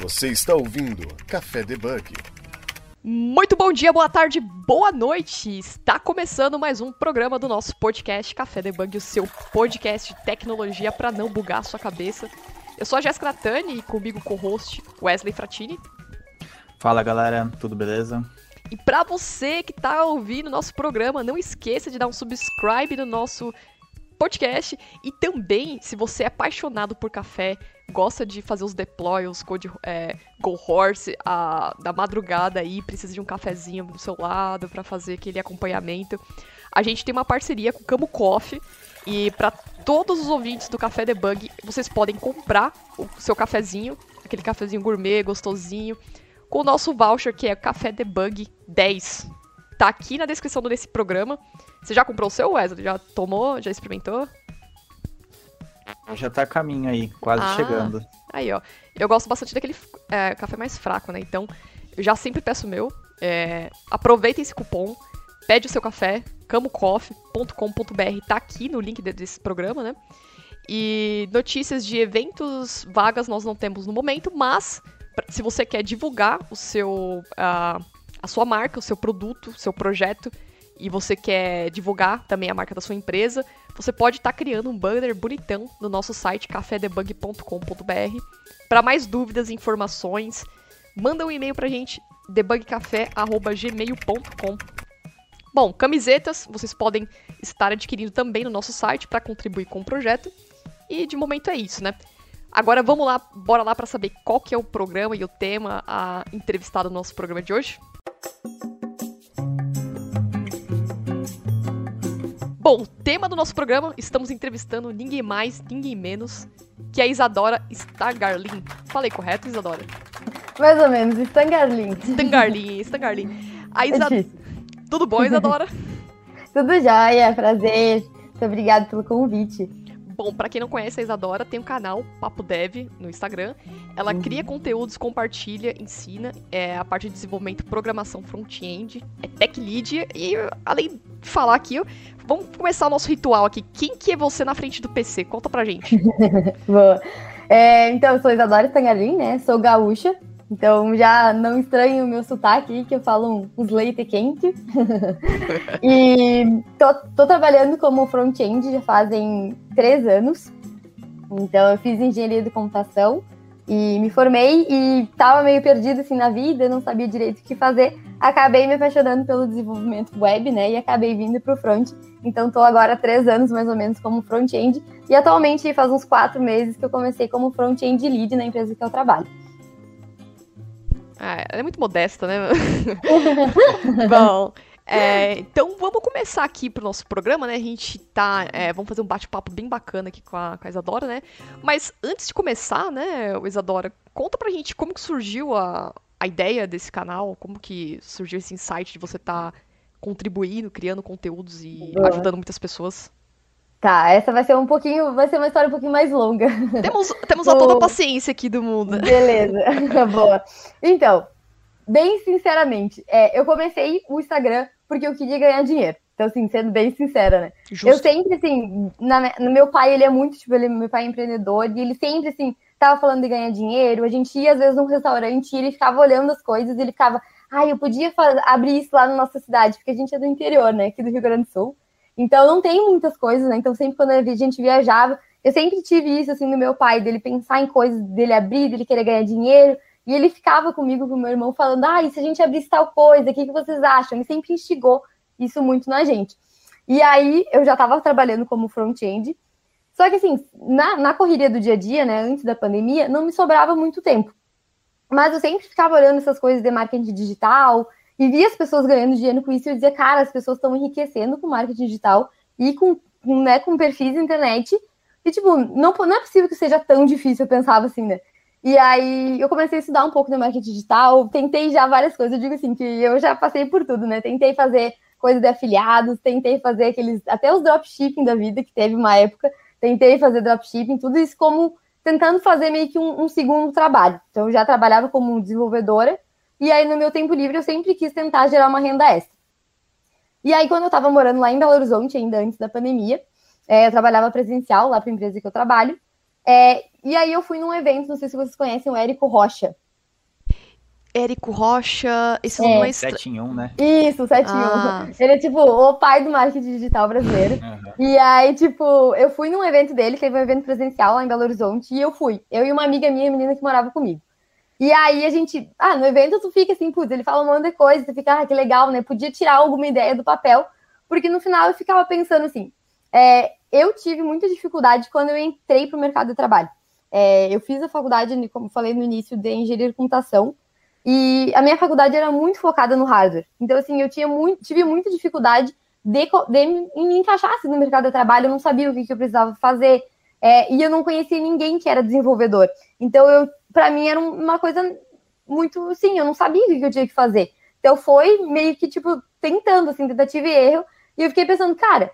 Você está ouvindo Café Debug. Muito bom dia, boa tarde, boa noite! Está começando mais um programa do nosso podcast Café Debug, o seu podcast de tecnologia para não bugar a sua cabeça. Eu sou a Jéssica Natani e comigo co-host Wesley Fratini. Fala galera, tudo beleza? E para você que está ouvindo nosso programa, não esqueça de dar um subscribe no nosso podcast. E também, se você é apaixonado por café, gosta de fazer os deploys, code, é, Go Horse, a, da madrugada aí, precisa de um cafezinho do seu lado para fazer aquele acompanhamento. A gente tem uma parceria com o Camo Coffee. E para todos os ouvintes do Café Debug, vocês podem comprar o seu cafezinho, aquele cafezinho gourmet, gostosinho, com o nosso voucher que é Café Debug 10. Tá aqui na descrição desse programa. Você já comprou o seu, Wesley? Já tomou? Já experimentou? Já tá a caminho aí, quase ah, chegando. Aí, ó. Eu gosto bastante daquele é, café mais fraco, né? Então, eu já sempre peço o meu. É, aproveitem esse cupom, pede o seu café, camocoffee.com.br, tá aqui no link desse programa, né? E notícias de eventos, vagas nós não temos no momento, mas se você quer divulgar o seu, a, a sua marca, o seu produto, o seu projeto, e você quer divulgar também a marca da sua empresa, você pode estar tá criando um banner bonitão no nosso site cafedebug.com.br. Para mais dúvidas e informações, manda um e-mail para a gente debugcafé@gmail.com. Bom, camisetas vocês podem estar adquirindo também no nosso site para contribuir com o projeto. E de momento é isso, né? Agora vamos lá, bora lá para saber qual que é o programa e o tema a entrevistar no nosso programa de hoje. Bom, tema do nosso programa, estamos entrevistando ninguém mais, ninguém menos que a Isadora Stangarlin. Falei correto, Isadora? Mais ou menos, Stangarlin. Stangarlin, Stangarlin. A Isa... É Tudo bom, Isadora? Tudo jóia, prazer. Muito obrigada pelo convite. Bom, para quem não conhece a Isadora, tem um canal Papo Dev no Instagram. Ela uhum. cria conteúdos, compartilha, ensina é, a parte de desenvolvimento, programação front-end, é tech lead e além de falar aqui, vamos começar o nosso ritual aqui. Quem que é você na frente do PC? Conta pra gente. Boa. É, então, eu sou Isadora Stangarim, né? Sou gaúcha, então já não estranho o meu sotaque, que eu falo uns leite quente. e tô, tô, trabalhando como front-end já fazem três anos. Então eu fiz engenharia de computação e me formei e tava meio perdida assim na vida, não sabia direito o que fazer. Acabei me apaixonando pelo desenvolvimento web, né? E acabei vindo pro front. Então estou agora há três anos mais ou menos como front-end. E atualmente faz uns quatro meses que eu comecei como front-end lead na empresa que eu trabalho. Ah, ela é muito modesta, né? Bom, é, então vamos começar aqui pro nosso programa, né? A gente tá. É, vamos fazer um bate-papo bem bacana aqui com a, com a, Isadora, né? Mas antes de começar, né, Isadora, conta pra gente como que surgiu a, a ideia desse canal, como que surgiu esse insight de você estar tá contribuindo, criando conteúdos e Boa. ajudando muitas pessoas. Tá, essa vai ser um pouquinho, vai ser uma história um pouquinho mais longa. Temos, temos a toda a paciência aqui do mundo. Beleza, boa. Então, bem sinceramente, é, eu comecei o Instagram porque eu queria ganhar dinheiro. Então, assim, sendo bem sincera, né? Justo. Eu sempre, assim, na, no meu pai, ele é muito, tipo, ele, meu pai é empreendedor, e ele sempre, assim, tava falando de ganhar dinheiro. A gente ia, às vezes, num restaurante e ele ficava olhando as coisas e ele ficava, ai, ah, eu podia abrir isso lá na nossa cidade, porque a gente é do interior, né? Aqui do Rio Grande do Sul. Então não tem muitas coisas, né? Então sempre quando a gente viajava, eu sempre tive isso assim do meu pai, dele pensar em coisas, dele abrir, dele querer ganhar dinheiro. E ele ficava comigo, com meu irmão, falando: ah, e se a gente abrisse tal coisa, o que, que vocês acham? Ele sempre instigou isso muito na gente. E aí eu já estava trabalhando como front-end. Só que assim, na, na correria do dia a dia, né, antes da pandemia, não me sobrava muito tempo. Mas eu sempre ficava olhando essas coisas de marketing digital, e via as pessoas ganhando dinheiro com isso, e eu dizia, cara, as pessoas estão enriquecendo com marketing digital e com, né, com perfis de internet. E, tipo, não, não é possível que seja tão difícil, eu pensava assim, né? E aí eu comecei a estudar um pouco de marketing digital, tentei já várias coisas, eu digo assim, que eu já passei por tudo, né? Tentei fazer coisa de afiliados, tentei fazer aqueles, até os dropshipping da vida, que teve uma época, tentei fazer dropshipping, tudo isso como tentando fazer meio que um, um segundo trabalho. Então eu já trabalhava como desenvolvedora, e aí, no meu tempo livre, eu sempre quis tentar gerar uma renda extra. E aí, quando eu estava morando lá em Belo Horizonte, ainda antes da pandemia, é, eu trabalhava presencial lá para a empresa que eu trabalho. É, e aí, eu fui num evento, não sei se vocês conhecem o Érico Rocha. Érico Rocha, esse nome é, é 7 em 1, né? Isso, 7 em 1. Ah. Ele é tipo o pai do marketing digital brasileiro. Uhum. E aí, tipo, eu fui num evento dele, teve um evento presencial lá em Belo Horizonte, e eu fui. Eu e uma amiga minha, menina que morava comigo. E aí a gente, ah, no evento tu fica assim, putz, ele fala um monte de coisa, tu fica, ah, que legal, né? Podia tirar alguma ideia do papel, porque no final eu ficava pensando assim, é, eu tive muita dificuldade quando eu entrei para o mercado de trabalho. É, eu fiz a faculdade, como falei no início, de engenharia de computação, e a minha faculdade era muito focada no hardware. Então, assim, eu tinha muito, tive muita dificuldade de, de me encaixar assim, no mercado de trabalho, eu não sabia o que, que eu precisava fazer, é, e eu não conhecia ninguém que era desenvolvedor. Então, eu, para mim, era uma coisa muito, sim, eu não sabia o que, que eu tinha que fazer. Então, foi meio que, tipo, tentando, assim, tentativa e erro, e eu fiquei pensando, cara,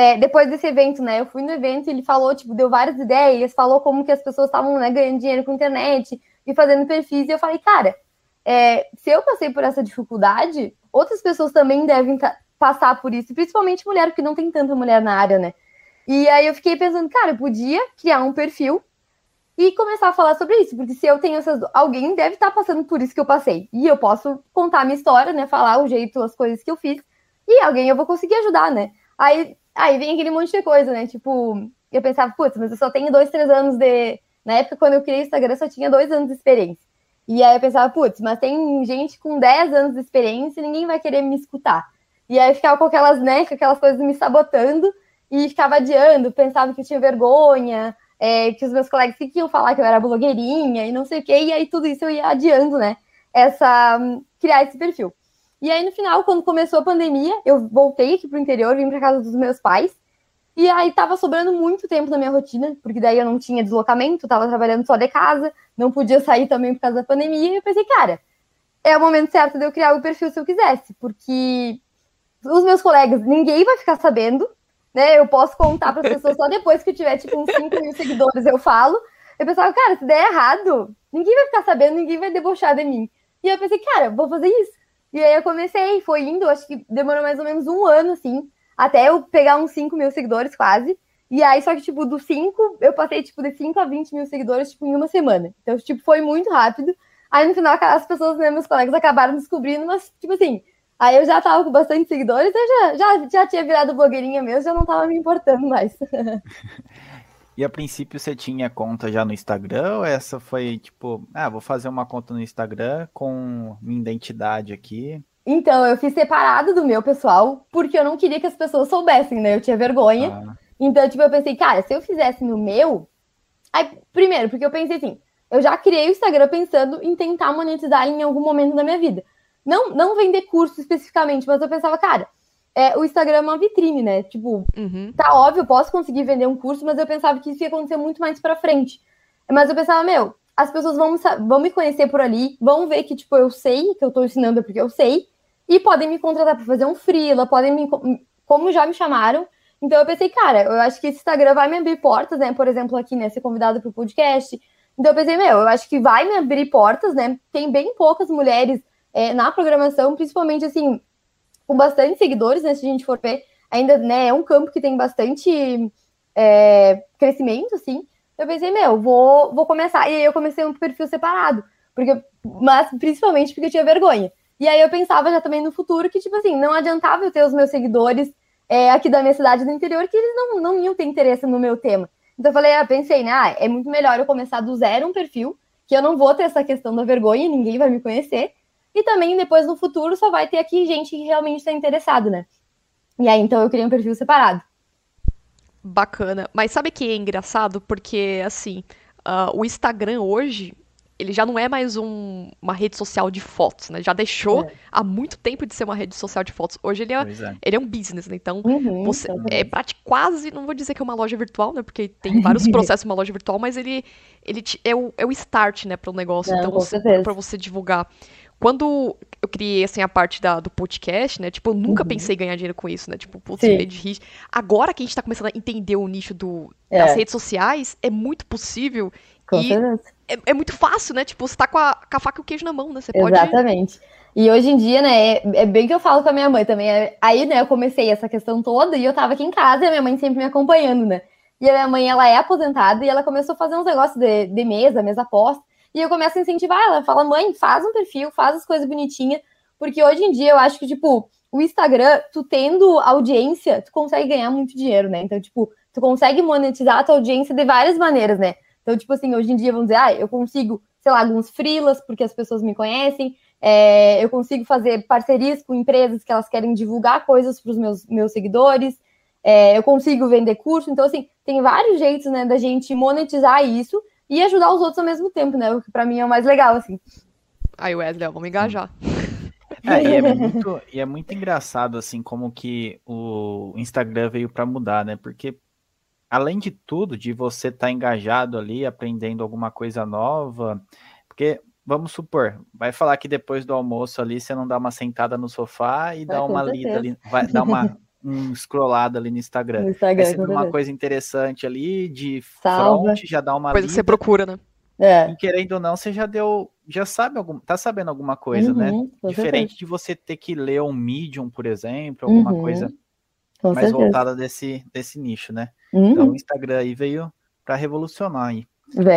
é, depois desse evento, né, eu fui no evento e ele falou, tipo, deu várias ideias, falou como que as pessoas estavam, né, ganhando dinheiro com internet e fazendo perfis, e eu falei, cara, é, se eu passei por essa dificuldade, outras pessoas também devem passar por isso, principalmente mulher, porque não tem tanta mulher na área, né? E aí eu fiquei pensando, cara, eu podia criar um perfil e começar a falar sobre isso, porque se eu tenho essas. Alguém deve estar passando por isso que eu passei. E eu posso contar a minha história, né? Falar o jeito, as coisas que eu fiz, e alguém eu vou conseguir ajudar, né? Aí, aí vem aquele monte de coisa, né? Tipo, eu pensava, putz, mas eu só tenho dois, três anos de. Na época, quando eu criei o Instagram, eu só tinha dois anos de experiência. E aí eu pensava, putz, mas tem gente com 10 anos de experiência e ninguém vai querer me escutar. E aí eu ficava com aquelas, né, com aquelas coisas me sabotando e ficava adiando, pensava que eu tinha vergonha, é, que os meus colegas iam falar que eu era blogueirinha e não sei o quê, e aí tudo isso eu ia adiando, né, essa, criar esse perfil. E aí no final, quando começou a pandemia, eu voltei aqui pro interior, vim para casa dos meus pais, e aí tava sobrando muito tempo na minha rotina, porque daí eu não tinha deslocamento, tava trabalhando só de casa, não podia sair também por causa da pandemia, e eu pensei, cara, é o momento certo de eu criar o perfil se eu quisesse, porque os meus colegas, ninguém vai ficar sabendo, né? Eu posso contar para as pessoas só depois que eu tiver, tipo, uns 5 mil seguidores, eu falo. Eu pensava, cara, se der errado, ninguém vai ficar sabendo, ninguém vai debochar de mim. E eu pensei, cara, vou fazer isso. E aí eu comecei, foi indo, acho que demorou mais ou menos um ano, assim, até eu pegar uns 5 mil seguidores quase. E aí, só que, tipo, dos 5, eu passei, tipo, de 5 a 20 mil seguidores, tipo, em uma semana. Então, tipo, foi muito rápido. Aí, no final, as pessoas, né, meus colegas, acabaram descobrindo, mas, tipo assim, aí eu já tava com bastante seguidores, eu já, já, já tinha virado blogueirinha mesmo, já não tava me importando mais. E a princípio você tinha conta já no Instagram ou essa foi tipo, ah, vou fazer uma conta no Instagram com minha identidade aqui? Então, eu fiz separado do meu pessoal, porque eu não queria que as pessoas soubessem, né? Eu tinha vergonha. Ah. Então, tipo, eu pensei, cara, se eu fizesse no meu. Aí, primeiro, porque eu pensei assim, eu já criei o Instagram pensando em tentar monetizar em algum momento da minha vida. Não, não vender curso especificamente, mas eu pensava, cara, é, o Instagram é uma vitrine, né? Tipo, uhum. tá óbvio, eu posso conseguir vender um curso, mas eu pensava que isso ia acontecer muito mais pra frente. Mas eu pensava, meu, as pessoas vão, vão me conhecer por ali, vão ver que, tipo, eu sei, que eu tô ensinando porque eu sei, e podem me contratar para fazer um freela, podem me. Como já me chamaram. Então eu pensei, cara, eu acho que esse Instagram vai me abrir portas, né? Por exemplo, aqui, né? Ser convidado para o podcast. Então eu pensei, meu, eu acho que vai me abrir portas, né? Tem bem poucas mulheres é, na programação, principalmente assim, com bastante seguidores, né? Se a gente for ver, ainda né, é um campo que tem bastante é, crescimento, assim. Eu pensei, meu, vou, vou começar. E aí eu comecei um perfil separado. Porque, mas principalmente porque eu tinha vergonha. E aí eu pensava já também no futuro que, tipo assim, não adiantava eu ter os meus seguidores é, aqui da minha cidade do interior, que eles não, não iam ter interesse no meu tema. Então eu falei, ah, pensei, né? Ah, é muito melhor eu começar do zero um perfil, que eu não vou ter essa questão da vergonha, ninguém vai me conhecer. E também depois no futuro só vai ter aqui gente que realmente está interessado, né? E aí então eu criei um perfil separado. Bacana. Mas sabe que é engraçado? Porque, assim, uh, o Instagram hoje, ele já não é mais um, uma rede social de fotos, né? Já deixou é. há muito tempo de ser uma rede social de fotos. Hoje ele é, é. Ele é um business, né? Então, uhum, você é quase, não vou dizer que é uma loja virtual, né? Porque tem vários processos uma loja virtual, mas ele, ele é, o, é o start, né, para o negócio. Não, então, para você divulgar. Quando eu criei, assim, a parte da, do podcast, né? Tipo, eu nunca uhum. pensei em ganhar dinheiro com isso, né? Tipo, putz, de Agora que a gente tá começando a entender o nicho do, é. das redes sociais, é muito possível. Com e certeza é, é, muito fácil, né? Tipo, você tá com a, com a faca e o queijo na mão, né? Você pode... Exatamente. E hoje em dia, né, é, é, bem que eu falo com a minha mãe também. É, aí, né, eu comecei essa questão toda e eu tava aqui em casa e a minha mãe sempre me acompanhando, né? E a minha mãe, ela é aposentada e ela começou a fazer uns negócios de, de mesa, mesa pós. E eu começo a incentivar ela, fala, mãe, faz um perfil, faz as coisas bonitinhas, porque hoje em dia eu acho que, tipo, o Instagram, tu tendo audiência, tu consegue ganhar muito dinheiro, né? Então, tipo, tu consegue monetizar a tua audiência de várias maneiras, né? Então, tipo assim, hoje em dia, vamos dizer, ah, eu consigo, sei lá, alguns freelas, porque as pessoas me conhecem, é, eu consigo fazer parcerias com empresas que elas querem divulgar coisas para os meus, meus seguidores, é, eu consigo vender curso. Então, assim, tem vários jeitos, né, da gente monetizar isso e ajudar os outros ao mesmo tempo, né? O que para mim é o mais legal, assim. Aí, Wesley, vamos engajar. É, e, é muito, e é muito engraçado, assim, como que o Instagram veio para mudar, né? Porque, além de tudo, de você estar tá engajado ali, aprendendo alguma coisa nova, porque, vamos supor, vai falar que depois do almoço ali, você não dá uma sentada no sofá e dá uma lida ali, vai dar uma um scrollado ali no Instagram. No Instagram uma coisa interessante ali, de Salva. front, já dá uma coisa lida. que você procura, né? É. E querendo ou não, você já deu, já sabe algum, tá sabendo alguma coisa, né? uhum, né? Diferente de você ter que ler um Medium, por exemplo, alguma uhum, coisa mais certeza. voltada desse, desse nicho, né? Uhum. Então o Instagram aí veio para revolucionar aí.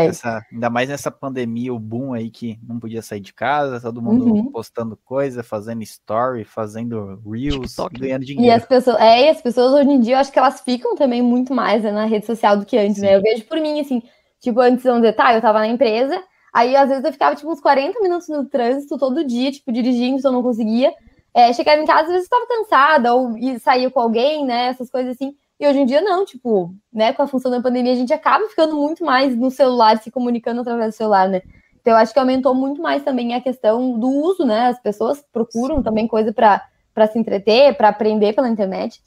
Essa, ainda mais nessa pandemia, o boom aí que não podia sair de casa, todo mundo uhum. postando coisa, fazendo story, fazendo reels, TikTok. ganhando dinheiro. E as pessoas, é, e as pessoas hoje em dia, eu acho que elas ficam também muito mais né, na rede social do que antes, né? Sim. né? Eu vejo por mim, assim, tipo, antes, vamos dizer, tá, eu tava na empresa, aí às vezes eu ficava, tipo, uns 40 minutos no trânsito todo dia, tipo, dirigindo, se eu não conseguia. É, chegava em casa, às vezes eu tava cansada, ou saía com alguém, né, essas coisas assim. E hoje em dia não, tipo, né, com a função da pandemia, a gente acaba ficando muito mais no celular, se comunicando através do celular, né? Então eu acho que aumentou muito mais também a questão do uso, né? As pessoas procuram também coisa para se entreter, para aprender pela internet.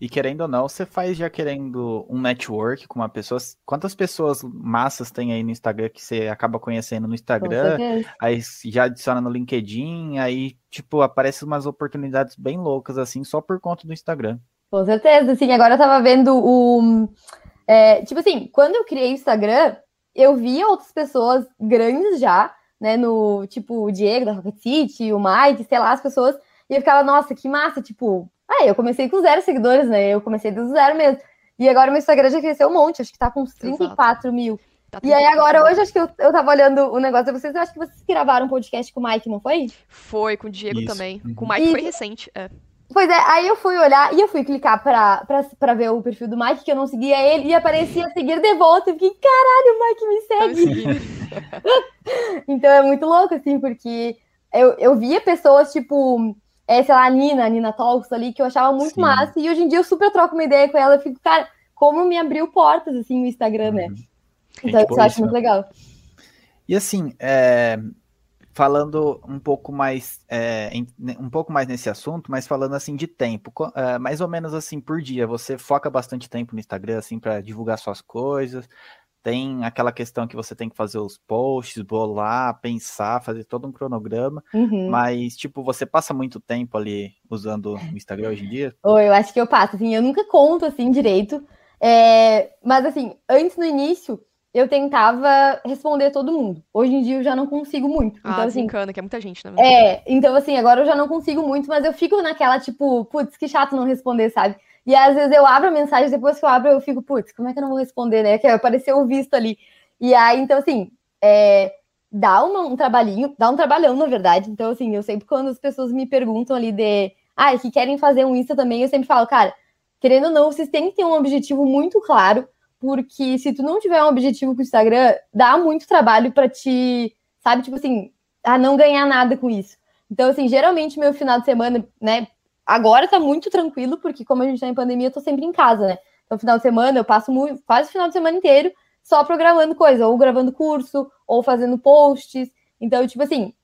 E querendo ou não, você faz já querendo um network com uma pessoa. Quantas pessoas massas tem aí no Instagram que você acaba conhecendo no Instagram? Aí já adiciona no LinkedIn, aí, tipo, aparecem umas oportunidades bem loucas, assim, só por conta do Instagram. Com certeza, assim, agora eu tava vendo o. É, tipo assim, quando eu criei o Instagram, eu via outras pessoas grandes já, né? No tipo o Diego da Rocket City, o Mike, sei lá, as pessoas, e eu ficava, nossa, que massa, tipo, ah, eu comecei com zero seguidores, né? Eu comecei do zero mesmo. E agora meu Instagram já cresceu um monte, acho que tá com uns 34 Exato. mil. Tá e aí agora, hoje, acho que eu, eu tava olhando o negócio de vocês, eu acho que vocês gravaram um podcast com o Mike, não foi? Foi, com o Diego Isso. também. Com o Mike Isso. foi recente, é. Pois é, aí eu fui olhar e eu fui clicar pra, pra, pra ver o perfil do Mike, que eu não seguia ele, e aparecia seguir de volta. Eu fiquei, caralho, o Mike me segue. então é muito louco, assim, porque eu, eu via pessoas, tipo, é, sei lá, a Nina, a Nina Talks ali, que eu achava muito Sim. massa, e hoje em dia eu super troco uma ideia com ela, eu fico, cara, como me abriu portas, assim, no Instagram, né? Uhum. Então, eu acho muito legal. E assim, é, falando um pouco mais é, um pouco mais nesse assunto, mas falando assim de tempo, é, mais ou menos assim por dia, você foca bastante tempo no Instagram assim para divulgar suas coisas. Tem aquela questão que você tem que fazer os posts, bolar, pensar, fazer todo um cronograma, uhum. mas tipo, você passa muito tempo ali usando o Instagram hoje em dia? Oi, eu acho que eu passo, assim, eu nunca conto assim direito, é, mas assim, antes no início, eu tentava responder todo mundo. Hoje em dia eu já não consigo muito. Ah, então, assim, desencana, que é muita gente, né? É, então assim, agora eu já não consigo muito, mas eu fico naquela, tipo, putz, que chato não responder, sabe? E às vezes eu abro a mensagem, depois que eu abro, eu fico, putz, como é que eu não vou responder, né? Que apareceu o visto ali. E aí, então, assim, é, dá uma, um trabalhinho, dá um trabalhão, na verdade. Então, assim, eu sempre, quando as pessoas me perguntam ali de, ah, que querem fazer um Insta também, eu sempre falo, cara, querendo ou não, vocês têm que ter um objetivo muito claro porque se tu não tiver um objetivo com o Instagram, dá muito trabalho para te, sabe, tipo assim, a não ganhar nada com isso. Então, assim, geralmente meu final de semana, né, agora tá muito tranquilo, porque como a gente tá em pandemia, eu tô sempre em casa, né? Então, final de semana eu passo muito, quase o final de semana inteiro só programando coisa, ou gravando curso, ou fazendo posts. Então, tipo assim,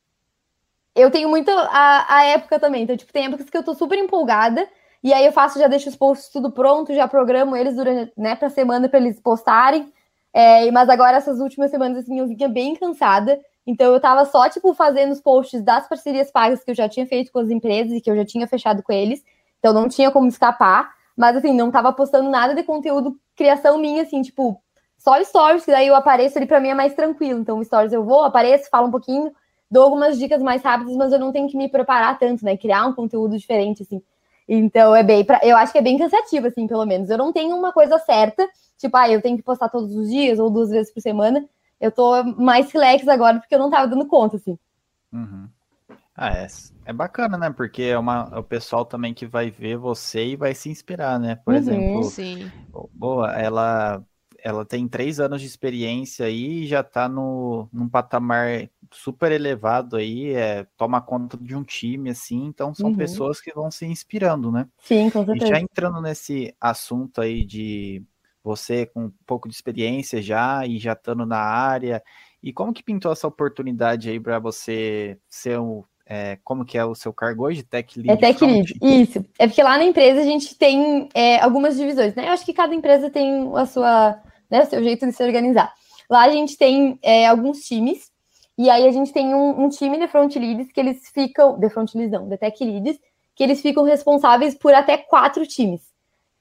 eu tenho muito a, a época também. Então, tipo, tem épocas que eu tô super empolgada e aí eu faço, já deixo os posts tudo pronto, já programo eles durante, né, pra semana para eles postarem. É, mas agora, essas últimas semanas, assim, eu vinha bem cansada. Então eu tava só, tipo, fazendo os posts das parcerias pagas que eu já tinha feito com as empresas e que eu já tinha fechado com eles. Então não tinha como escapar. Mas assim, não tava postando nada de conteúdo, criação minha, assim, tipo, só stories, que daí eu apareço ali pra mim é mais tranquilo. Então, stories eu vou, apareço, falo um pouquinho, dou algumas dicas mais rápidas, mas eu não tenho que me preparar tanto, né? Criar um conteúdo diferente, assim. Então é bem, pra, eu acho que é bem cansativo, assim, pelo menos. Eu não tenho uma coisa certa, tipo, ah, eu tenho que postar todos os dias ou duas vezes por semana. eu tô mais relax agora porque eu não tava dando conta, assim. Uhum. Ah, é, é bacana, né? Porque é, uma, é o pessoal também que vai ver você e vai se inspirar, né? Por Uhum, exemplo, Sim. boa, ela, ela tem três anos de experiência aí e já tá no, num patamar super elevado aí, é, toma conta de um time, assim, então são Uhum. pessoas que vão se inspirando, né? Sim, com E certeza. já entrando nesse assunto aí de você com um pouco de experiência já e já estando na área, e como que pintou essa oportunidade aí para você ser um, é, como que é o seu cargo hoje? Tech Lead É tech lead, isso. É porque lá na empresa a gente tem é, algumas divisões, né? Eu acho que cada empresa tem a sua, né, o seu jeito de se organizar. Lá a gente tem é, alguns times, e aí a gente tem um, um time de front leads que eles ficam, de front leads não, de tech leads, que eles ficam responsáveis por até quatro times.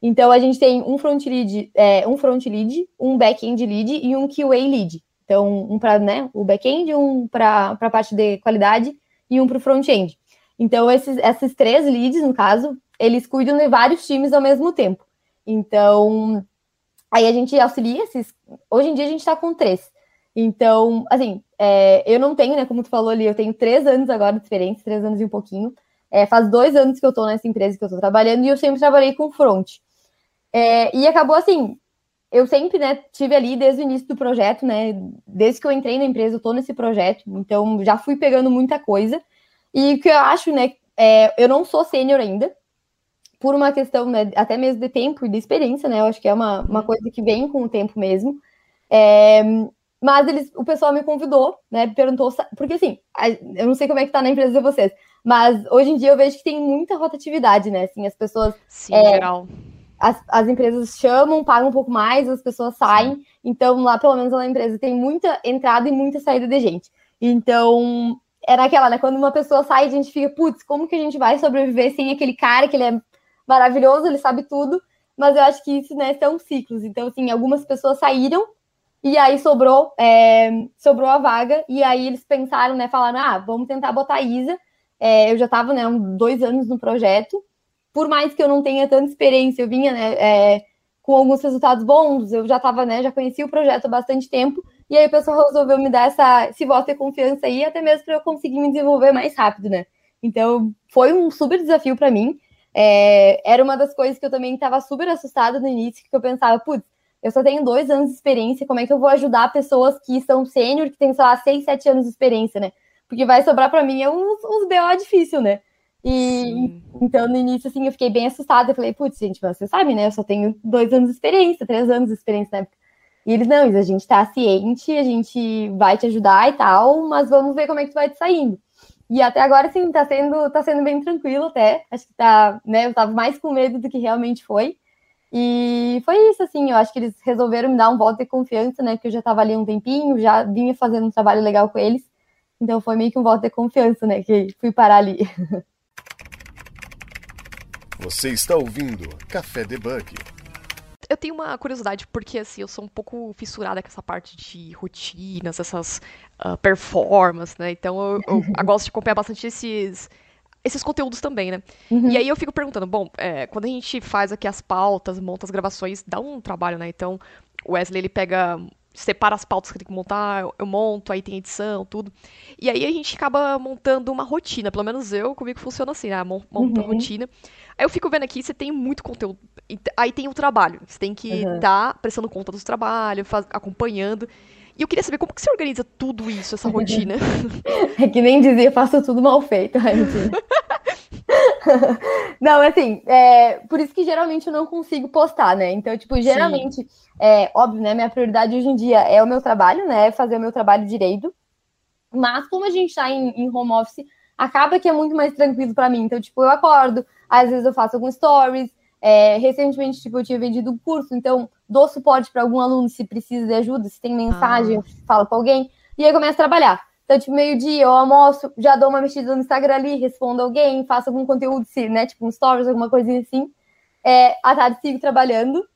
Então a gente tem um front lead, é, um front lead, um back-end lead e um QA lead. Então, um para né, o back-end, um para a parte de qualidade e um para o front-end. Então, esses, esses três leads, no caso, eles cuidam de vários times ao mesmo tempo. Então, aí a gente auxilia esses. Hoje em dia a gente está com três. Então, assim, é, eu não tenho, né? Como tu falou ali, eu tenho três anos agora de experiência, três anos e um pouquinho. É, faz dois anos que eu tô nessa empresa que eu tô trabalhando e eu sempre trabalhei com front. É, e acabou assim, eu sempre, né, tive ali desde o início do projeto, né, desde que eu entrei na empresa, eu tô nesse projeto, então já fui pegando muita coisa. E o que eu acho, né, é, eu não sou sênior ainda, por uma questão, né, até mesmo de tempo e de experiência, né, eu acho que é uma, uma coisa que vem com o tempo mesmo. É, mas eles, o pessoal me convidou, né, perguntou, porque assim, eu não sei como é que tá na empresa de vocês, mas hoje em dia eu vejo que tem muita rotatividade, né, assim, as pessoas... Sim, é, geral as, as empresas chamam, pagam um pouco mais, as pessoas saem. Então, lá, pelo menos lá na empresa, tem muita entrada e muita saída de gente. Então, é naquela, né? Quando uma pessoa sai, a gente fica, putz, como que a gente vai sobreviver sem aquele cara que ele é maravilhoso, ele sabe tudo. Mas eu acho que isso, né, são ciclos. Então, assim, algumas pessoas saíram e aí sobrou, é, sobrou a vaga. E aí eles pensaram, né, falaram, ah, vamos tentar botar a Isa. É, eu já estava, né, dois anos no projeto por mais que eu não tenha tanta experiência, eu vinha né, é, com alguns resultados bons, eu já estava, né, já conhecia o projeto há bastante tempo, e aí o pessoal resolveu me dar essa, esse voto de confiança aí, até mesmo para eu conseguir me desenvolver mais rápido, né? Então, foi um super desafio para mim. É, era uma das coisas que eu também estava super assustada no início, que eu pensava, putz, eu só tenho dois anos de experiência, como é que eu vou ajudar pessoas que são sênior, que têm, sei lá, seis, sete anos de experiência, né? Porque vai sobrar para mim é uns, uns BO difícil, né? E Sim. então, no início, assim, eu fiquei bem assustada. Eu falei, putz, gente, você sabe, né? Eu só tenho dois anos de experiência, três anos de experiência na época. E eles, não, a gente tá ciente, a gente vai te ajudar e tal, mas vamos ver como é que tu vai te saindo. E até agora, sim, tá sendo, tá sendo bem tranquilo até. Acho que tá, né? Eu tava mais com medo do que realmente foi. E foi isso, assim, eu acho que eles resolveram me dar um voto de confiança, né? Porque eu já tava ali um tempinho, já vinha fazendo um trabalho legal com eles. Então foi meio que um voto de confiança, né? Que fui parar ali. Você está ouvindo Café Debug. Eu tenho uma curiosidade, porque assim, eu sou um pouco fissurada com essa parte de rotinas, essas uh, performances, né? Então eu, eu, eu, gosto de acompanhar bastante esses, esses conteúdos também, né? Uhum. E aí eu fico perguntando, bom, é, quando a gente faz aqui as pautas, monta as gravações, dá um trabalho, né? Então o Wesley, ele pega separa as pautas que tem que montar, eu monto, aí tem edição, tudo. E aí a gente acaba montando uma rotina, pelo menos eu, comigo funciona assim, né? Monta uhum. rotina. Aí eu fico vendo aqui, você tem muito conteúdo. Aí tem o trabalho. Você tem que estar uhum. tá prestando conta dos trabalhos, faz, acompanhando. E eu queria saber como que você organiza tudo isso, essa rotina. É que nem dizer, faço tudo mal feito. Ai, não, assim, é, por isso que geralmente eu não consigo postar, né? Então, tipo, geralmente, é, óbvio, né? Minha prioridade hoje em dia é o meu trabalho, né? Fazer o meu trabalho direito. Mas como a gente tá em, em home office, acaba que é muito mais tranquilo para mim. Então, tipo, eu acordo, às vezes eu faço alguns stories. É, recentemente, tipo, eu tinha vendido um curso, então dou suporte para algum aluno se precisa de ajuda, se tem mensagem, ah. falo com alguém, e aí começo a trabalhar. Então, tipo, meio-dia eu almoço, já dou uma mexida no Instagram ali, respondo alguém, faço algum conteúdo, né? Tipo, um stories, alguma coisinha assim. É, à tarde sigo trabalhando.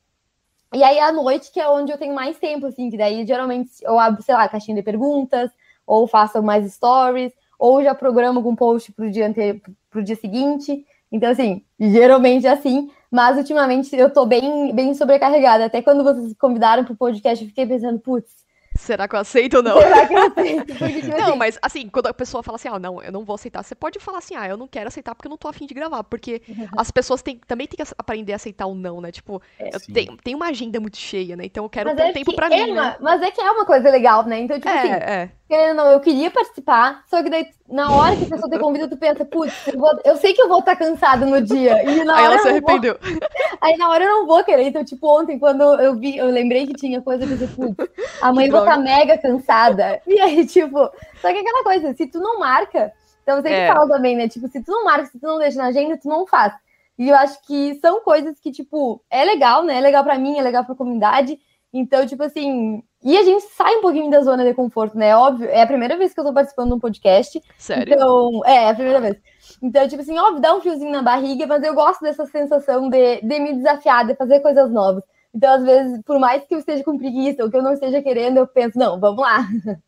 E aí, à noite, que é onde eu tenho mais tempo, assim, que daí geralmente eu abro, sei lá, caixinha de perguntas, ou faço mais stories, ou já programo algum post pro dia, ante... pro dia seguinte. Então, assim, geralmente é assim, mas ultimamente eu tô bem, bem sobrecarregada. Até quando vocês me convidaram pro podcast, eu fiquei pensando, putz, Será que eu aceito ou não? Será que eu aceito? Porque, tipo, Não, assim, mas assim, quando a pessoa fala assim, ah, não, eu não vou aceitar, você pode falar assim, ah, eu não quero aceitar porque eu não tô afim de gravar. Porque as pessoas têm, também têm que aprender a aceitar o não, né? Tipo, eu Sim. tenho, tenho uma agenda muito cheia, né? Então eu quero mas ter é um tempo que pra é mim, uma- né? Mas é que é uma coisa legal, né? Então, tipo assim, É, é. querendo ou não, eu queria participar, só que daí, na hora que a pessoa te convida, tu pensa, putz, eu, vou- eu sei que eu vou estar cansada no dia. E na Aí hora ela se eu não vou- arrependeu. Aí na hora eu não vou querer. Então, tipo, ontem, quando eu vi, eu lembrei que tinha coisa que eu pensei, putz, amanhã eu vou estar mega cansada. E aí, tipo, só que aquela coisa, se tu não marca, então eu sempre É. falo também, né? Tipo, se tu não marca, se tu não deixa na agenda, tu não faz. E eu acho que são coisas que, tipo, é legal, né? É legal pra mim, é legal pra comunidade. Então, tipo assim. E a gente sai um pouquinho da zona de conforto, né? Óbvio, é a primeira vez que eu tô participando de um podcast. Sério. Então, é, é a primeira vez. Então, tipo assim, óbvio, dá um fiozinho na barriga, mas eu gosto dessa sensação de, de me desafiar, de fazer coisas novas. Então, às vezes, por mais que eu esteja com preguiça ou que eu não esteja querendo, eu penso, não, vamos lá.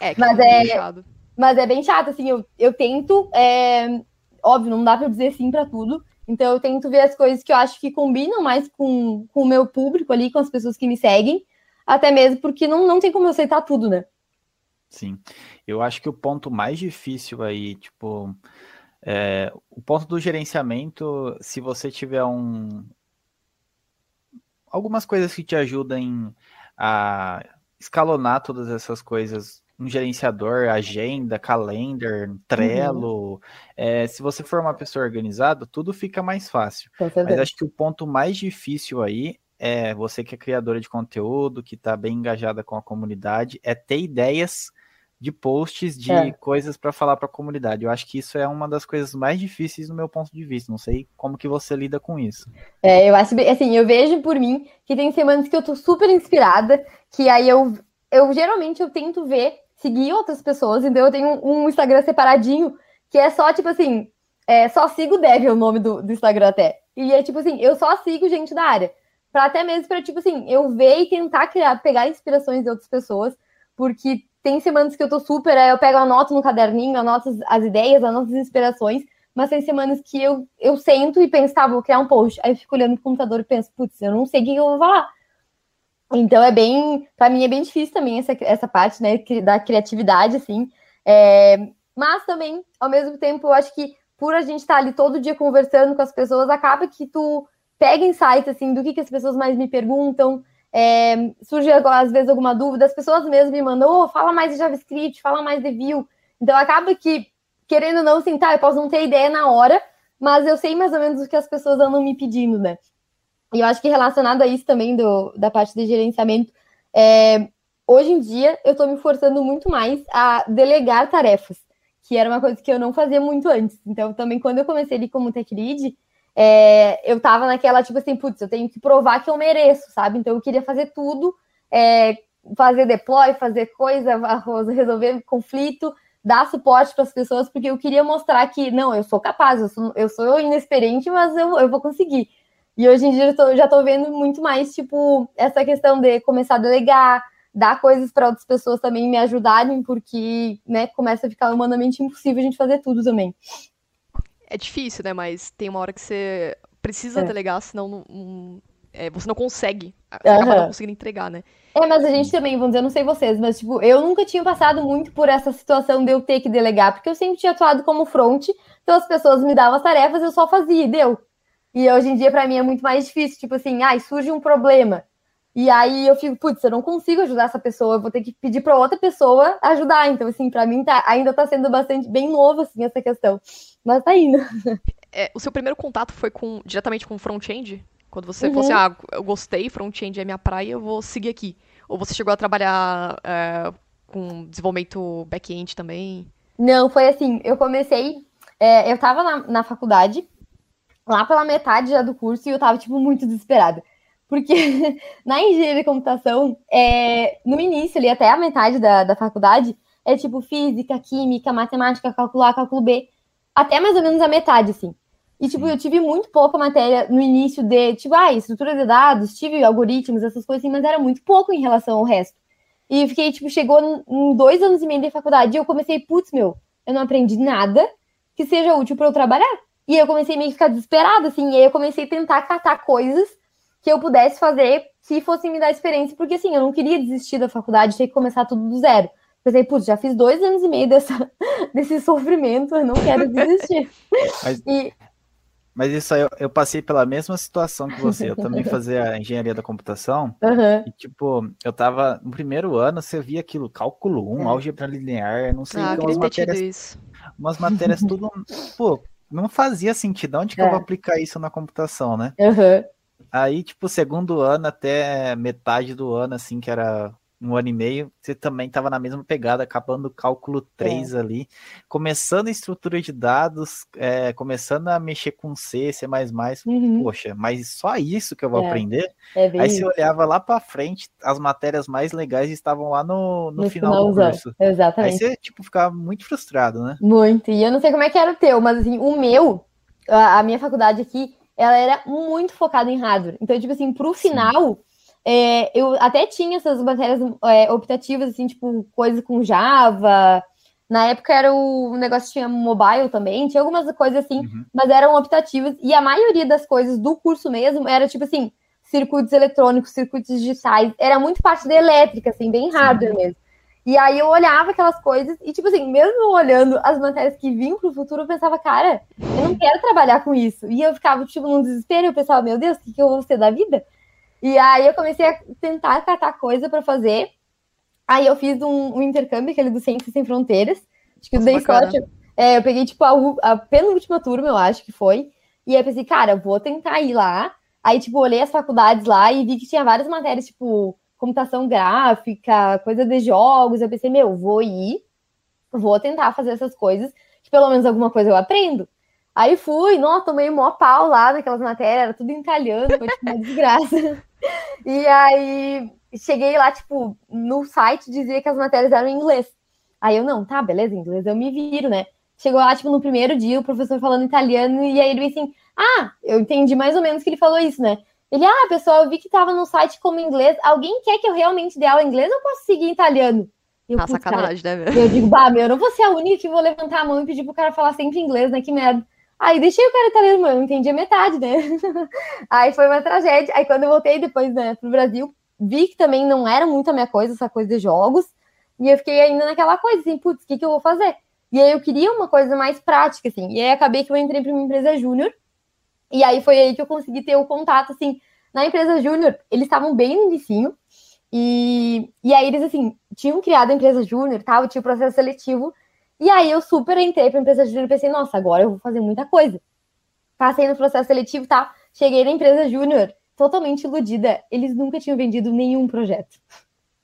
É, que Mas é é- puxado. Mas é bem chato, assim, eu, eu tento, é, óbvio, não dá pra eu dizer sim pra tudo. Então, eu tento ver as coisas que eu acho que combinam mais com, com o meu público ali, com as pessoas que me seguem. Até mesmo porque não, não tem como aceitar tudo, né? Sim. Eu acho que o ponto mais difícil aí, tipo, é, o ponto do gerenciamento, se você tiver um algumas coisas que te ajudem a escalonar todas essas coisas, um gerenciador, agenda, calendar, Trello, é, se você for uma pessoa organizada, tudo fica mais fácil. Mas acho que o ponto mais difícil aí é você que é criadora de conteúdo, que está bem engajada com a comunidade, é ter ideias de posts de É. coisas para falar para a comunidade. Eu acho que isso é uma das coisas mais difíceis do meu ponto de vista. Não sei como que você lida com isso. É, eu acho bem, assim, eu vejo por mim que tem semanas que eu tô super inspirada, que aí eu, eu geralmente eu tento ver, seguir outras pessoas, então eu tenho um Instagram separadinho, que é só, tipo assim, é, só sigo Dev é o nome do, do Instagram até. E é tipo assim, eu só sigo gente da área. Pra até mesmo pra, tipo assim, eu ver e tentar criar, pegar inspirações de outras pessoas, porque tem semanas que eu tô super, aí eu pego, anoto no caderninho, anoto as, as ideias, anoto as inspirações, mas tem semanas que eu, eu sento e penso, tá, vou criar um post. Aí eu fico olhando pro computador e penso, putz, eu não sei o que eu vou falar. Então é bem, pra mim é bem difícil também essa, essa parte, né, da criatividade, assim. É, mas também, ao mesmo tempo, eu acho que por a gente estar ali todo dia conversando com as pessoas, acaba que tu pega insights, assim, do que, que as pessoas mais me perguntam, é, surge às vezes alguma dúvida, as pessoas mesmo me mandam, oh, fala mais de JavaScript, fala mais de Vue. Então acaba que, querendo ou não, assim, tá, eu posso não ter ideia na hora, mas eu sei mais ou menos o que as pessoas andam me pedindo, né? E eu acho que relacionado a isso também, do, da parte de gerenciamento, é, hoje em dia eu tô me forçando muito mais a delegar tarefas, que era uma coisa que eu não fazia muito antes. Então, também quando eu comecei ali como tech lead, é, eu tava naquela, tipo assim, putz, eu tenho que provar que eu mereço, sabe? Então eu queria fazer tudo, é, fazer deploy, fazer coisa, resolver conflito, dar suporte para as pessoas, porque eu queria mostrar que, não, eu sou capaz, eu sou, eu sou inexperiente, mas eu, eu vou conseguir. E hoje em dia eu tô, já tô vendo muito mais, tipo, essa questão de começar a delegar, dar coisas para outras pessoas também me ajudarem, porque, né, começa a ficar humanamente impossível a gente fazer tudo também. É difícil, né? Mas tem uma hora que você precisa É. delegar, senão não- não- é, você não consegue. Acaba Aham. não conseguindo entregar, né? É, mas a gente também, vamos dizer, eu não sei vocês, mas tipo, eu nunca tinha passado muito por essa situação de eu ter que delegar, porque eu sempre tinha atuado como front, então as pessoas me davam as tarefas, eu só fazia e deu. E hoje em dia, pra mim, é muito mais difícil, tipo assim, ai, surge um problema. E aí eu fico, putz, eu não consigo ajudar essa pessoa, eu vou ter que pedir pra outra pessoa ajudar. Então, assim, pra mim tá, ainda tá sendo bastante bem novo, assim, essa questão. Mas tá indo. É, o seu primeiro contato foi com diretamente com o front-end? Quando você Uhum. falou assim, ah, eu gostei, front-end é minha praia, eu vou seguir aqui. Ou você chegou a trabalhar é, com desenvolvimento back-end também? Não, foi assim, eu comecei, é, eu tava na, na faculdade, lá pela metade já do curso, e eu tava, tipo, muito desesperada. Porque na engenharia de computação, é, no início ali, até a metade da, da faculdade, é tipo física, química, matemática, cálculo A, cálculo B, até mais ou menos a metade, assim. E, tipo, eu tive muito pouca matéria no início de, tipo, ah, estrutura de dados, tive algoritmos, essas coisas assim, mas era muito pouco em relação ao resto. E eu fiquei, tipo, chegou em- dois anos e meio de faculdade e eu comecei, putz, meu, eu não aprendi nada que seja útil para eu trabalhar. E aí eu comecei meio que ficar desesperada, assim, e aí eu comecei a tentar catar coisas que eu pudesse fazer que fosse me dar experiência, porque assim, eu não queria desistir da faculdade, ter que começar tudo do zero. Pensei, putz, já fiz dois anos e meio dessa, desse sofrimento, eu não quero desistir. Mas, e... mas isso aí, eu, eu, passei pela mesma situação que você. Eu também fazia a engenharia da computação. Uhum. E, tipo, eu tava no primeiro ano, você via aquilo, cálculo 1, é. álgebra linear, não sei ah, umas matérias. Isso. Umas matérias tudo. pô, não fazia sentido. Onde que é. eu vou aplicar isso na computação, né? Uhum. Aí, tipo, segundo ano até metade do ano, assim, que era um ano e meio, você também estava na mesma pegada, acabando o cálculo 3 é. ali, começando a estrutura de dados, é, começando a mexer com C, C++, uhum. poxa, mas só isso que eu vou é. aprender? É Aí você olhava lá para frente, as matérias mais legais estavam lá no, no, no final do curso. Exatamente. Aí você, tipo, ficava muito frustrado, né? Muito, e eu não sei como é que era o teu, mas assim, o meu, a, a minha faculdade aqui, ela era muito focada em hardware. Então, tipo assim, pro final, é, eu até tinha essas matérias é, optativas, assim, tipo, coisa com Java. Na época era o, o negócio tinha mobile também, tinha algumas coisas assim, uhum. mas eram optativas. E a maioria das coisas do curso mesmo era, tipo assim, circuitos eletrônicos, circuitos digitais. Era muito parte da elétrica, assim, bem hardware Sim. mesmo. E aí eu olhava aquelas coisas e, tipo assim, mesmo olhando as matérias que vinham pro futuro, eu pensava, cara, eu não quero trabalhar com isso. E eu ficava, tipo, num desespero, eu pensava, meu Deus, o que, que eu vou ser da vida? E aí eu comecei a tentar catar coisa para fazer. Aí eu fiz um, um, intercâmbio, aquele do Ciências Sem Fronteiras. Acho que eu dei sorte. É, eu peguei, tipo, a, a penúltima turma, eu acho que foi. E aí eu pensei, cara, vou tentar ir lá. Aí, tipo, olhei as faculdades lá e vi que tinha várias matérias, tipo, computação gráfica, coisa de jogos. Eu pensei, meu, vou ir, vou tentar fazer essas coisas, que pelo menos alguma coisa eu aprendo. Aí fui, nossa, tomei mó pau lá naquelas matérias, era tudo em italiano, foi tipo uma desgraça. E aí cheguei lá, tipo, no site dizia que as matérias eram em inglês. Aí eu, não, tá, beleza, inglês eu me viro, né? Chegou lá, tipo, no primeiro dia, o professor falando italiano, e aí ele assim, ah, eu entendi mais ou menos que ele falou isso, né? Ele, ah, pessoal, eu vi que tava no site como inglês. Alguém quer que eu realmente dê aula em inglês ou posso seguir em italiano? Eu, ah, sacanagem, cara, né? Eu digo, bah, meu, eu não vou ser a única que vou levantar a mão e pedir pro cara falar sempre inglês, né? Que merda. Aí deixei o cara italiano, eu não entendi a metade, né? aí foi uma tragédia. Aí quando eu voltei depois, né, pro Brasil, vi que também não era muito a minha coisa, essa coisa de jogos. E eu fiquei ainda naquela coisa, assim, putz, o que, que eu vou fazer? E aí eu queria uma coisa mais prática, assim. E aí acabei que eu entrei para uma empresa júnior. E aí foi aí que eu consegui ter o contato, assim, na empresa júnior, eles estavam bem no inicinho, e, e aí eles, assim, tinham criado a empresa júnior tal, tinha o processo seletivo, e aí eu super entrei para a empresa júnior e pensei, nossa, agora eu vou fazer muita coisa. Passei no processo seletivo e tal, cheguei na empresa júnior, totalmente iludida, eles nunca tinham vendido nenhum projeto.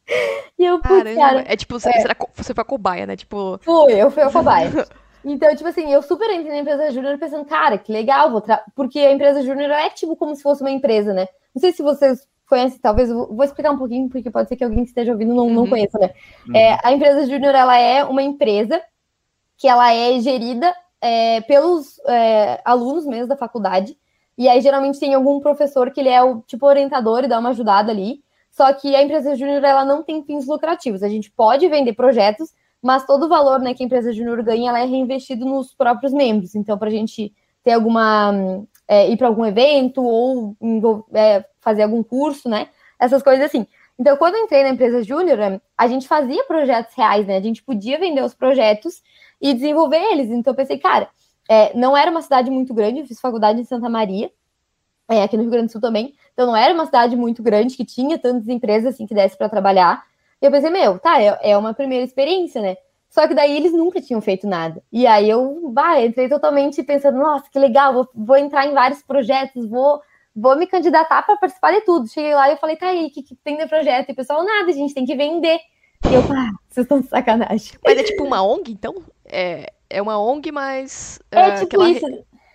E eu, putz, cara... É tipo, você, é, você foi a cobaia, né? Tipo... Fui, eu fui a cobaia. Então, tipo assim, eu super entrei na empresa júnior pensando, cara, que legal, vou tra... porque a empresa júnior é tipo como se fosse uma empresa, né? Não sei se vocês conhecem, talvez, vou explicar um pouquinho, porque pode ser que alguém que esteja ouvindo não, uhum. não conheça, né? Uhum. É, a empresa júnior, ela é uma empresa que ela é gerida é, pelos é, alunos mesmo da faculdade, e aí geralmente tem algum professor que ele é o tipo orientador e dá uma ajudada ali, só que a empresa júnior, ela não tem fins lucrativos, a gente pode vender projetos, mas todo o valor né, que a empresa júnior ganha, ela é reinvestido nos próprios membros. Então, para a gente ter alguma. É, ir para algum evento ou é, fazer algum curso, né? Essas coisas assim. Então, quando eu entrei na empresa júnior, a gente fazia projetos reais, né? A gente podia vender os projetos e desenvolver eles. Então, eu pensei, cara, é, não era uma cidade muito grande, eu fiz faculdade em Santa Maria, é, aqui no Rio Grande do Sul também. Então, não era uma cidade muito grande que tinha tantas empresas assim que desse para trabalhar. E eu pensei, meu, tá, é, é uma primeira experiência, né? Só que daí eles nunca tinham feito nada. E aí eu, bah, entrei totalmente pensando, nossa, que legal, vou, vou entrar em vários projetos, vou, vou me candidatar para participar de tudo. Cheguei lá e eu falei, tá aí, o que, que tem de projeto? E o pessoal, nada, a gente tem que vender. E eu, ah, vocês estão de sacanagem. Mas é tipo uma ONG, então? É, é uma ONG, mas. É, é tipo isso.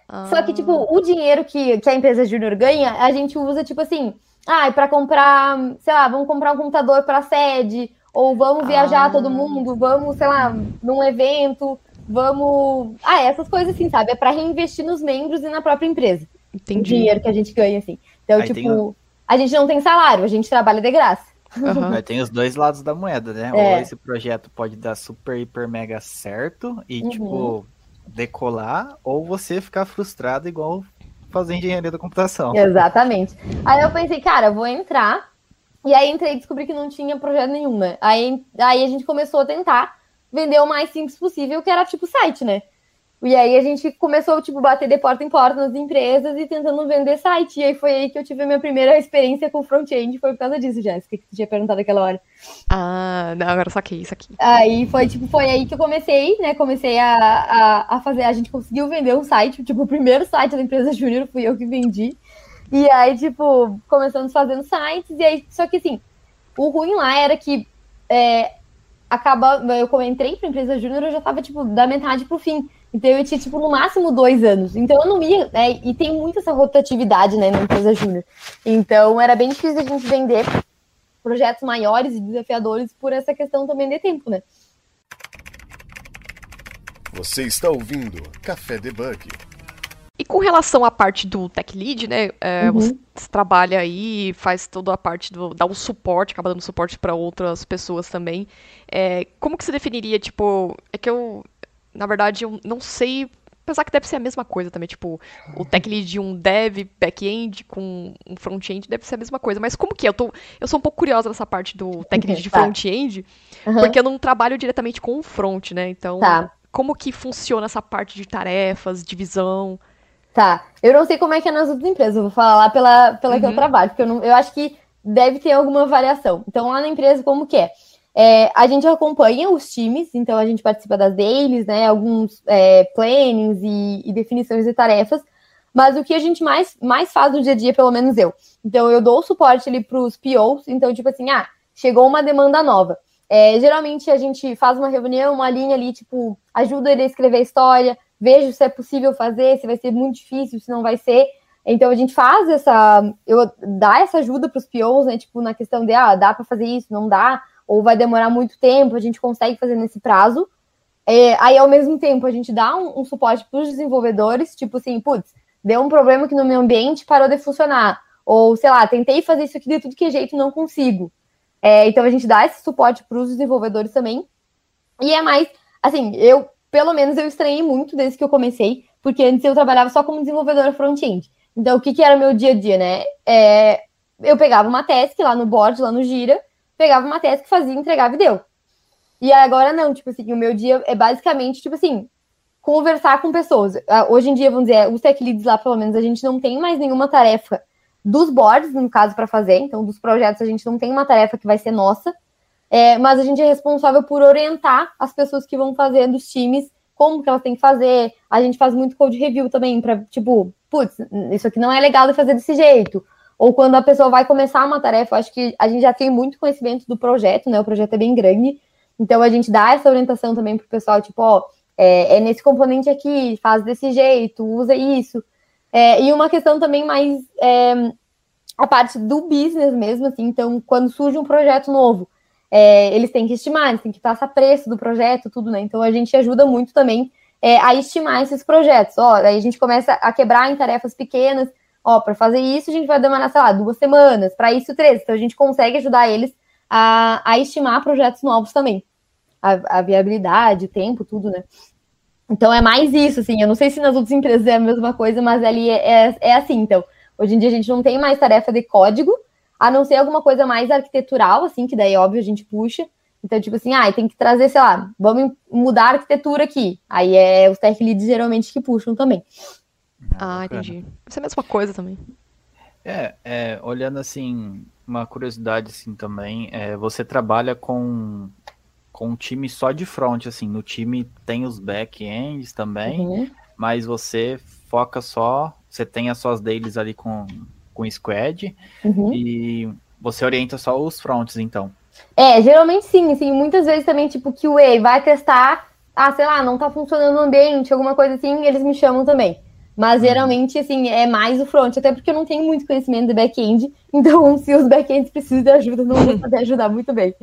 Ah. Só que, tipo, o dinheiro que, que a empresa júnior ganha, a gente usa, tipo assim, ah, para comprar, sei lá, vamos comprar um computador para sede, ou vamos viajar ah. todo mundo, vamos, sei lá, num evento, vamos. Ah, essas coisas assim, sabe? É para reinvestir nos membros e na própria empresa. Entendi. O dinheiro que a gente ganha, assim. Então, Aí tipo, a gente não tem salário, a gente trabalha de graça. Uhum. Tem os dois lados da moeda, né? É. Ou esse projeto pode dar super, hiper, mega certo e, uhum. tipo, decolar, ou você ficar frustrado igual fazer engenharia da computação. Exatamente. Aí eu pensei, cara, vou entrar. E aí entrei e descobri que não tinha projeto nenhum, né? Aí, aí a gente começou a tentar vender o mais simples possível, que era tipo site, né? E aí a gente começou, tipo, bater de porta em porta nas empresas e tentando vender site. E aí foi aí que eu tive a minha primeira experiência com front-end, foi por causa disso, Jéssica, que tu tinha perguntado aquela hora. Ah, não, agora saquei isso aqui. Aí foi, tipo, foi aí que eu comecei, né? Comecei a, a, a fazer, a gente conseguiu vender um site, tipo, o primeiro site da empresa Júnior fui eu que vendi. E aí, tipo, começamos fazendo sites, e aí, só que assim, o ruim lá era que é, acaba, eu entrei pra empresa Júnior, eu já tava, tipo, da metade pro fim. Então eu tinha, tipo, no máximo dois anos. Então eu não ia, né? E tem muito essa rotatividade, né, na empresa júnior. Então era bem difícil a gente vender projetos maiores e desafiadores por essa questão também de tempo, né? Você está ouvindo Café Debug. E com relação à parte do Tech Lead, né? É, uhum. você, você, trabalha aí, faz toda a parte do. dá o um suporte, acaba dando suporte para outras pessoas também. É, como que você definiria, tipo. É que eu na verdade, eu não sei. Apesar que deve ser a mesma coisa também, tipo, o tech lead de um dev back-end com um front-end deve ser a mesma coisa. Mas como que é? Eu, tô, eu sou um pouco curiosa nessa parte do tech lead de tá. front-end, uhum. porque eu não trabalho diretamente com o front, né? Então, tá. como que funciona essa parte de tarefas, divisão? Tá. Eu não sei como é que é nas outras empresas, eu vou falar lá pela, pela uhum. que eu uhum. trabalho, porque eu, não, eu acho que deve ter alguma variação. Então, lá na empresa, como que é? É, a gente acompanha os times, então a gente participa das dailies, né, alguns é, plannings e, e, definições de tarefas, mas o que a gente mais, mais faz no dia a dia, pelo menos eu. Então eu dou suporte ali para os POs, então tipo assim, ah, chegou uma demanda nova. É, geralmente a gente faz uma reunião, uma linha ali, tipo, ajuda ele a escrever a história, vejo se é possível fazer, se vai ser muito difícil, se não vai ser. Então a gente faz essa, eu dá essa ajuda para os POs, né, tipo, na questão de, ah, dá para fazer isso, não dá, ou vai demorar muito tempo, a gente consegue fazer nesse prazo. É, aí, ao mesmo tempo, a gente dá um, um suporte para os desenvolvedores, tipo assim, putz, deu um problema que no meu ambiente parou de funcionar. Ou, sei lá, tentei fazer isso aqui de tudo que é jeito não consigo. É, então, a gente dá esse suporte para os desenvolvedores também. E é mais, assim, eu, pelo menos, eu estranhei muito desde que eu comecei, porque antes eu trabalhava só como desenvolvedora front-end. Então, o que, que era meu dia a dia, né? É, eu pegava uma task lá no board, lá no Gira, pegava uma task, fazia, entregava e deu. E agora não, tipo assim, o meu dia é basicamente, tipo assim, conversar com pessoas. Ah, hoje em dia, vamos dizer, os tech leads lá, pelo menos, a gente não tem mais nenhuma tarefa dos boards, no caso, para fazer. Então, dos projetos, a gente não tem uma tarefa que vai ser nossa. É, mas a gente é responsável por orientar as pessoas que vão fazer dos times como que elas têm que fazer. A gente faz muito code review também, para tipo, putz, isso aqui não é legal de fazer desse jeito ou quando a pessoa vai começar uma tarefa, acho que a gente já tem muito conhecimento do projeto, né? O projeto é bem grande, então a gente dá essa orientação também para o pessoal, tipo, ó, é, é, nesse componente aqui, faz desse jeito, usa isso. É, e uma questão também mais é, a parte do business mesmo, assim, então, quando surge um projeto novo, é, eles têm que estimar, eles têm que passar preço do projeto, tudo, né? Então a gente ajuda muito também é, a estimar esses projetos. Ó, aí a gente começa a quebrar em tarefas pequenas ó, para fazer isso a gente vai demorar, sei lá, duas semanas, para isso três. Então a gente consegue ajudar eles a, a estimar projetos novos também. A, a viabilidade, tempo, tudo, né? Então é mais isso, assim. Eu não sei se nas outras empresas é a mesma coisa, mas ali é, é, é assim. Então, hoje em dia a gente não tem mais tarefa de código, a não ser alguma coisa mais arquitetural, assim, que daí, óbvio, a gente puxa. Então, tipo assim, ah, tem que trazer, sei lá, vamos mudar a arquitetura aqui. Aí é os tech leads geralmente que puxam também. Ah, ah entendi. Isso é a mesma coisa também. É, é, olhando assim, uma curiosidade assim também, é, você trabalha com, com um time só de front, assim, no time tem os back-ends também, uhum. mas você foca só, você tem as suas dailies ali com, com squad uhum. e você orienta só os fronts, então. É, geralmente sim, assim, muitas vezes também, tipo, QA vai testar, ah, sei lá, não tá funcionando o ambiente, alguma coisa assim, eles me chamam também. Mas uhum. geralmente, assim, é mais o front, até porque eu não tenho muito conhecimento de back-end, então se os back-ends precisam de ajuda, não vou poder ajudar muito bem.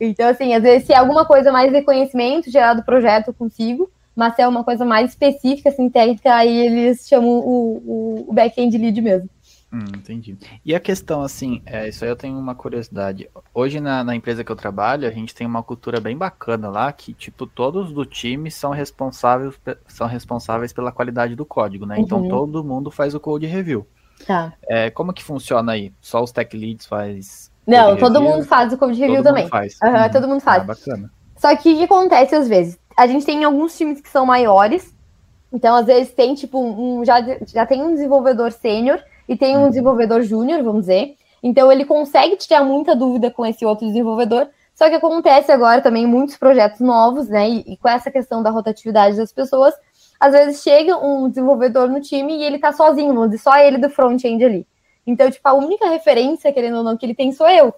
Então, assim, às vezes, se é alguma coisa mais de conhecimento gerado do projeto, eu consigo, mas se é uma coisa mais específica, assim, técnica, aí eles chamam o, o, o back-end lead mesmo. Hum, entendi. E a questão, assim, é, isso aí eu tenho uma curiosidade. Hoje na, na, empresa que eu trabalho, a gente tem uma cultura bem bacana lá, que, tipo, todos do time são responsáveis, são responsáveis pela qualidade do código, né? Então, uhum. Então todo mundo faz o code review. Tá. É, como que funciona aí? Só os tech leads faz. Não, todo review? mundo faz o code review todo também. Mundo faz. Uhum. Todo mundo faz. Ah, bacana. Só que o que acontece às vezes? A gente tem alguns times que são maiores, então às vezes tem, tipo, um, já, já tem um desenvolvedor sênior e tem um uhum. desenvolvedor júnior, vamos dizer. Então ele consegue tirar muita dúvida com esse outro desenvolvedor. Só que acontece agora também muitos projetos novos, né? E, e, com essa questão da rotatividade das pessoas, às vezes chega um desenvolvedor no time e ele tá sozinho, vamos dizer, só ele do front-end ali. Então, tipo, a única referência, querendo ou não, que ele tem sou eu.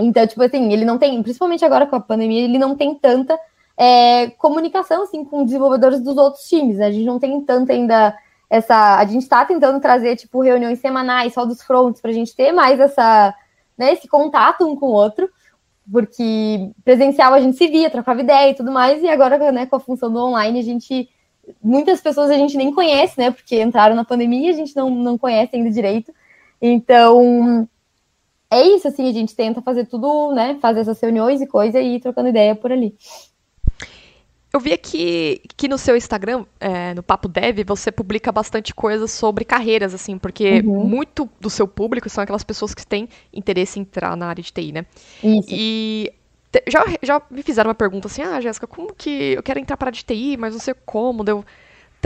Então, tipo assim, ele não tem, principalmente agora com a pandemia, ele não tem tanta é, comunicação, assim, com desenvolvedores dos outros times, né? A gente não tem tanta ainda essa. A gente está tentando trazer, tipo, reuniões semanais só dos fronts para a gente ter mais essa, né, esse contato um com o outro, porque presencial a gente se via, trocava ideia e tudo mais, e agora, né, com a função do online, a gente. Muitas pessoas a gente nem conhece, né? Porque entraram na pandemia a gente não, não conhece ainda direito. Então, é isso, assim, a gente tenta fazer tudo, né? Fazer essas reuniões e coisa e ir trocando ideia por ali. Eu vi aqui que no seu Instagram, é, no Papo Dev, você publica bastante coisas sobre carreiras, assim, porque uhum. muito do seu público são aquelas pessoas que têm interesse em entrar na área de TI, né? Isso. E já, já me fizeram uma pergunta assim, ah, Jéssica, como que eu quero entrar para a área de TI, mas não sei como, deu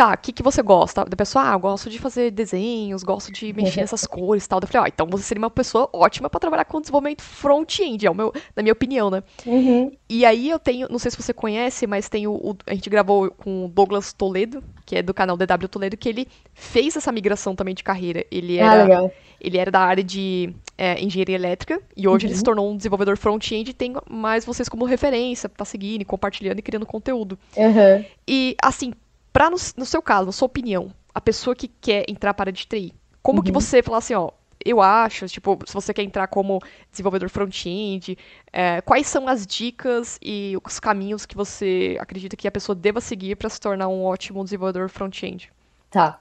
tá, o que, que você gosta? Da pessoa, ah, eu gosto de fazer desenhos, gosto de mexer nessas cores e tal. Eu falei, ó, ah, então você seria uma pessoa ótima para trabalhar com desenvolvimento front-end, é o meu, na minha opinião, né? Uhum. E aí eu tenho, não sei se você conhece, mas tem o, o, a gente gravou com o Douglas Toledo, que é do canal DW Toledo, que ele fez essa migração também de carreira. Ele ah, era, ah, ele era da área de é, engenharia elétrica e hoje uhum. ele se tornou um desenvolvedor front-end e tem mais vocês como referência para seguir, compartilhando e criando conteúdo. Uhum. E assim, Pra, no, no, seu caso, na sua opinião, a pessoa que quer entrar para a de TI, como uhum. que você fala assim, ó, eu acho, tipo, se você quer entrar como desenvolvedor front-end, é, quais são as dicas e os caminhos que você acredita que a pessoa deva seguir para se tornar um ótimo desenvolvedor front-end? Tá.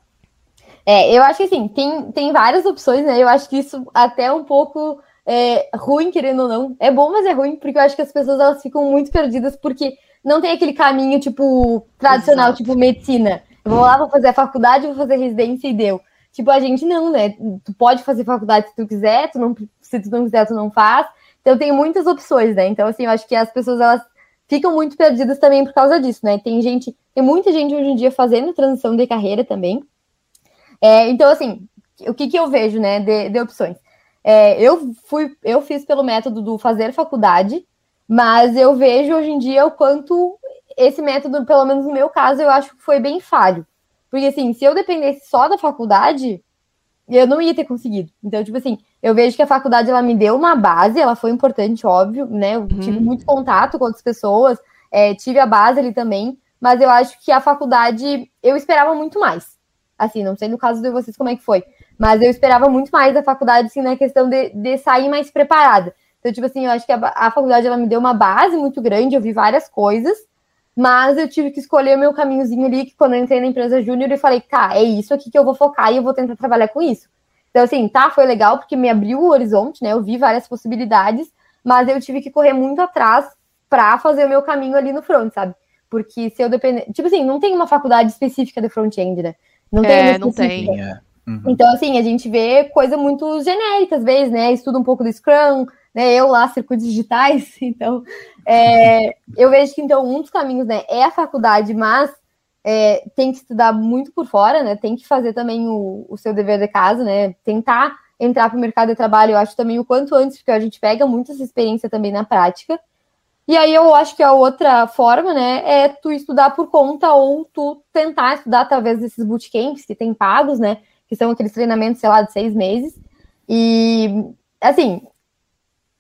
É, eu acho que assim, tem, tem várias opções, né? Eu acho que isso até é um pouco é, ruim, querendo ou não. É bom, mas é ruim, porque eu acho que as pessoas elas ficam muito perdidas, porque não tem aquele caminho, tipo, tradicional, Exato. tipo, medicina. Eu vou lá, vou fazer a faculdade, vou fazer residência e deu. Tipo, a gente não, né? Tu pode fazer faculdade se tu quiser, tu não, se tu não quiser, tu não faz. Então tem muitas opções, né? Então, assim, eu acho que as pessoas, elas ficam muito perdidas também por causa disso, né? Tem gente, tem muita gente hoje em dia fazendo transição de carreira também. É, então, assim, o que, que eu vejo, né, de, de opções? É, eu fui, eu fiz pelo método do fazer faculdade, mas eu vejo hoje em dia o quanto esse método, pelo menos no meu caso, eu acho que foi bem falho. Porque, assim, se eu dependesse só da faculdade, eu não ia ter conseguido. Então, tipo assim, eu vejo que a faculdade, ela me deu uma base, ela foi importante, óbvio, né? Eu uhum. tive muito contato com outras pessoas, é, tive a base ali também, mas eu acho que a faculdade, eu esperava muito mais. Assim, não sei no caso de vocês como é que foi, mas eu esperava muito mais da faculdade, assim, na questão de, de sair mais preparada. Então, tipo assim, eu acho que a, a faculdade ela me deu uma base muito grande, eu vi várias coisas, mas eu tive que escolher o meu caminhozinho ali, que quando eu entrei na empresa júnior, eu falei, tá, é isso aqui que eu vou focar e eu vou tentar trabalhar com isso. Então, assim, tá, foi legal, porque me abriu o horizonte, né? Eu vi várias possibilidades, mas eu tive que correr muito atrás para fazer o meu caminho ali no front, sabe? Porque se eu depender. Tipo assim, não tem uma faculdade específica de front-end, né? Não tem. É, não tem. É. Uhum. Então, assim, a gente vê coisa muito genérica, às vezes, né? Estuda um pouco do Scrum, né? Eu lá, circuitos digitais, então é, eu vejo que então um dos caminhos né, é a faculdade, mas é, tem que estudar muito por fora, né? Tem que fazer também o, o seu dever de casa, né? Tentar entrar para o mercado de trabalho, eu acho também o quanto antes, porque a gente pega muito essa experiência também na prática. E aí eu acho que a outra forma, né, é tu estudar por conta ou tu tentar estudar através desses bootcamps que tem pagos, né, que são aqueles treinamentos, sei lá, de seis meses. E, assim,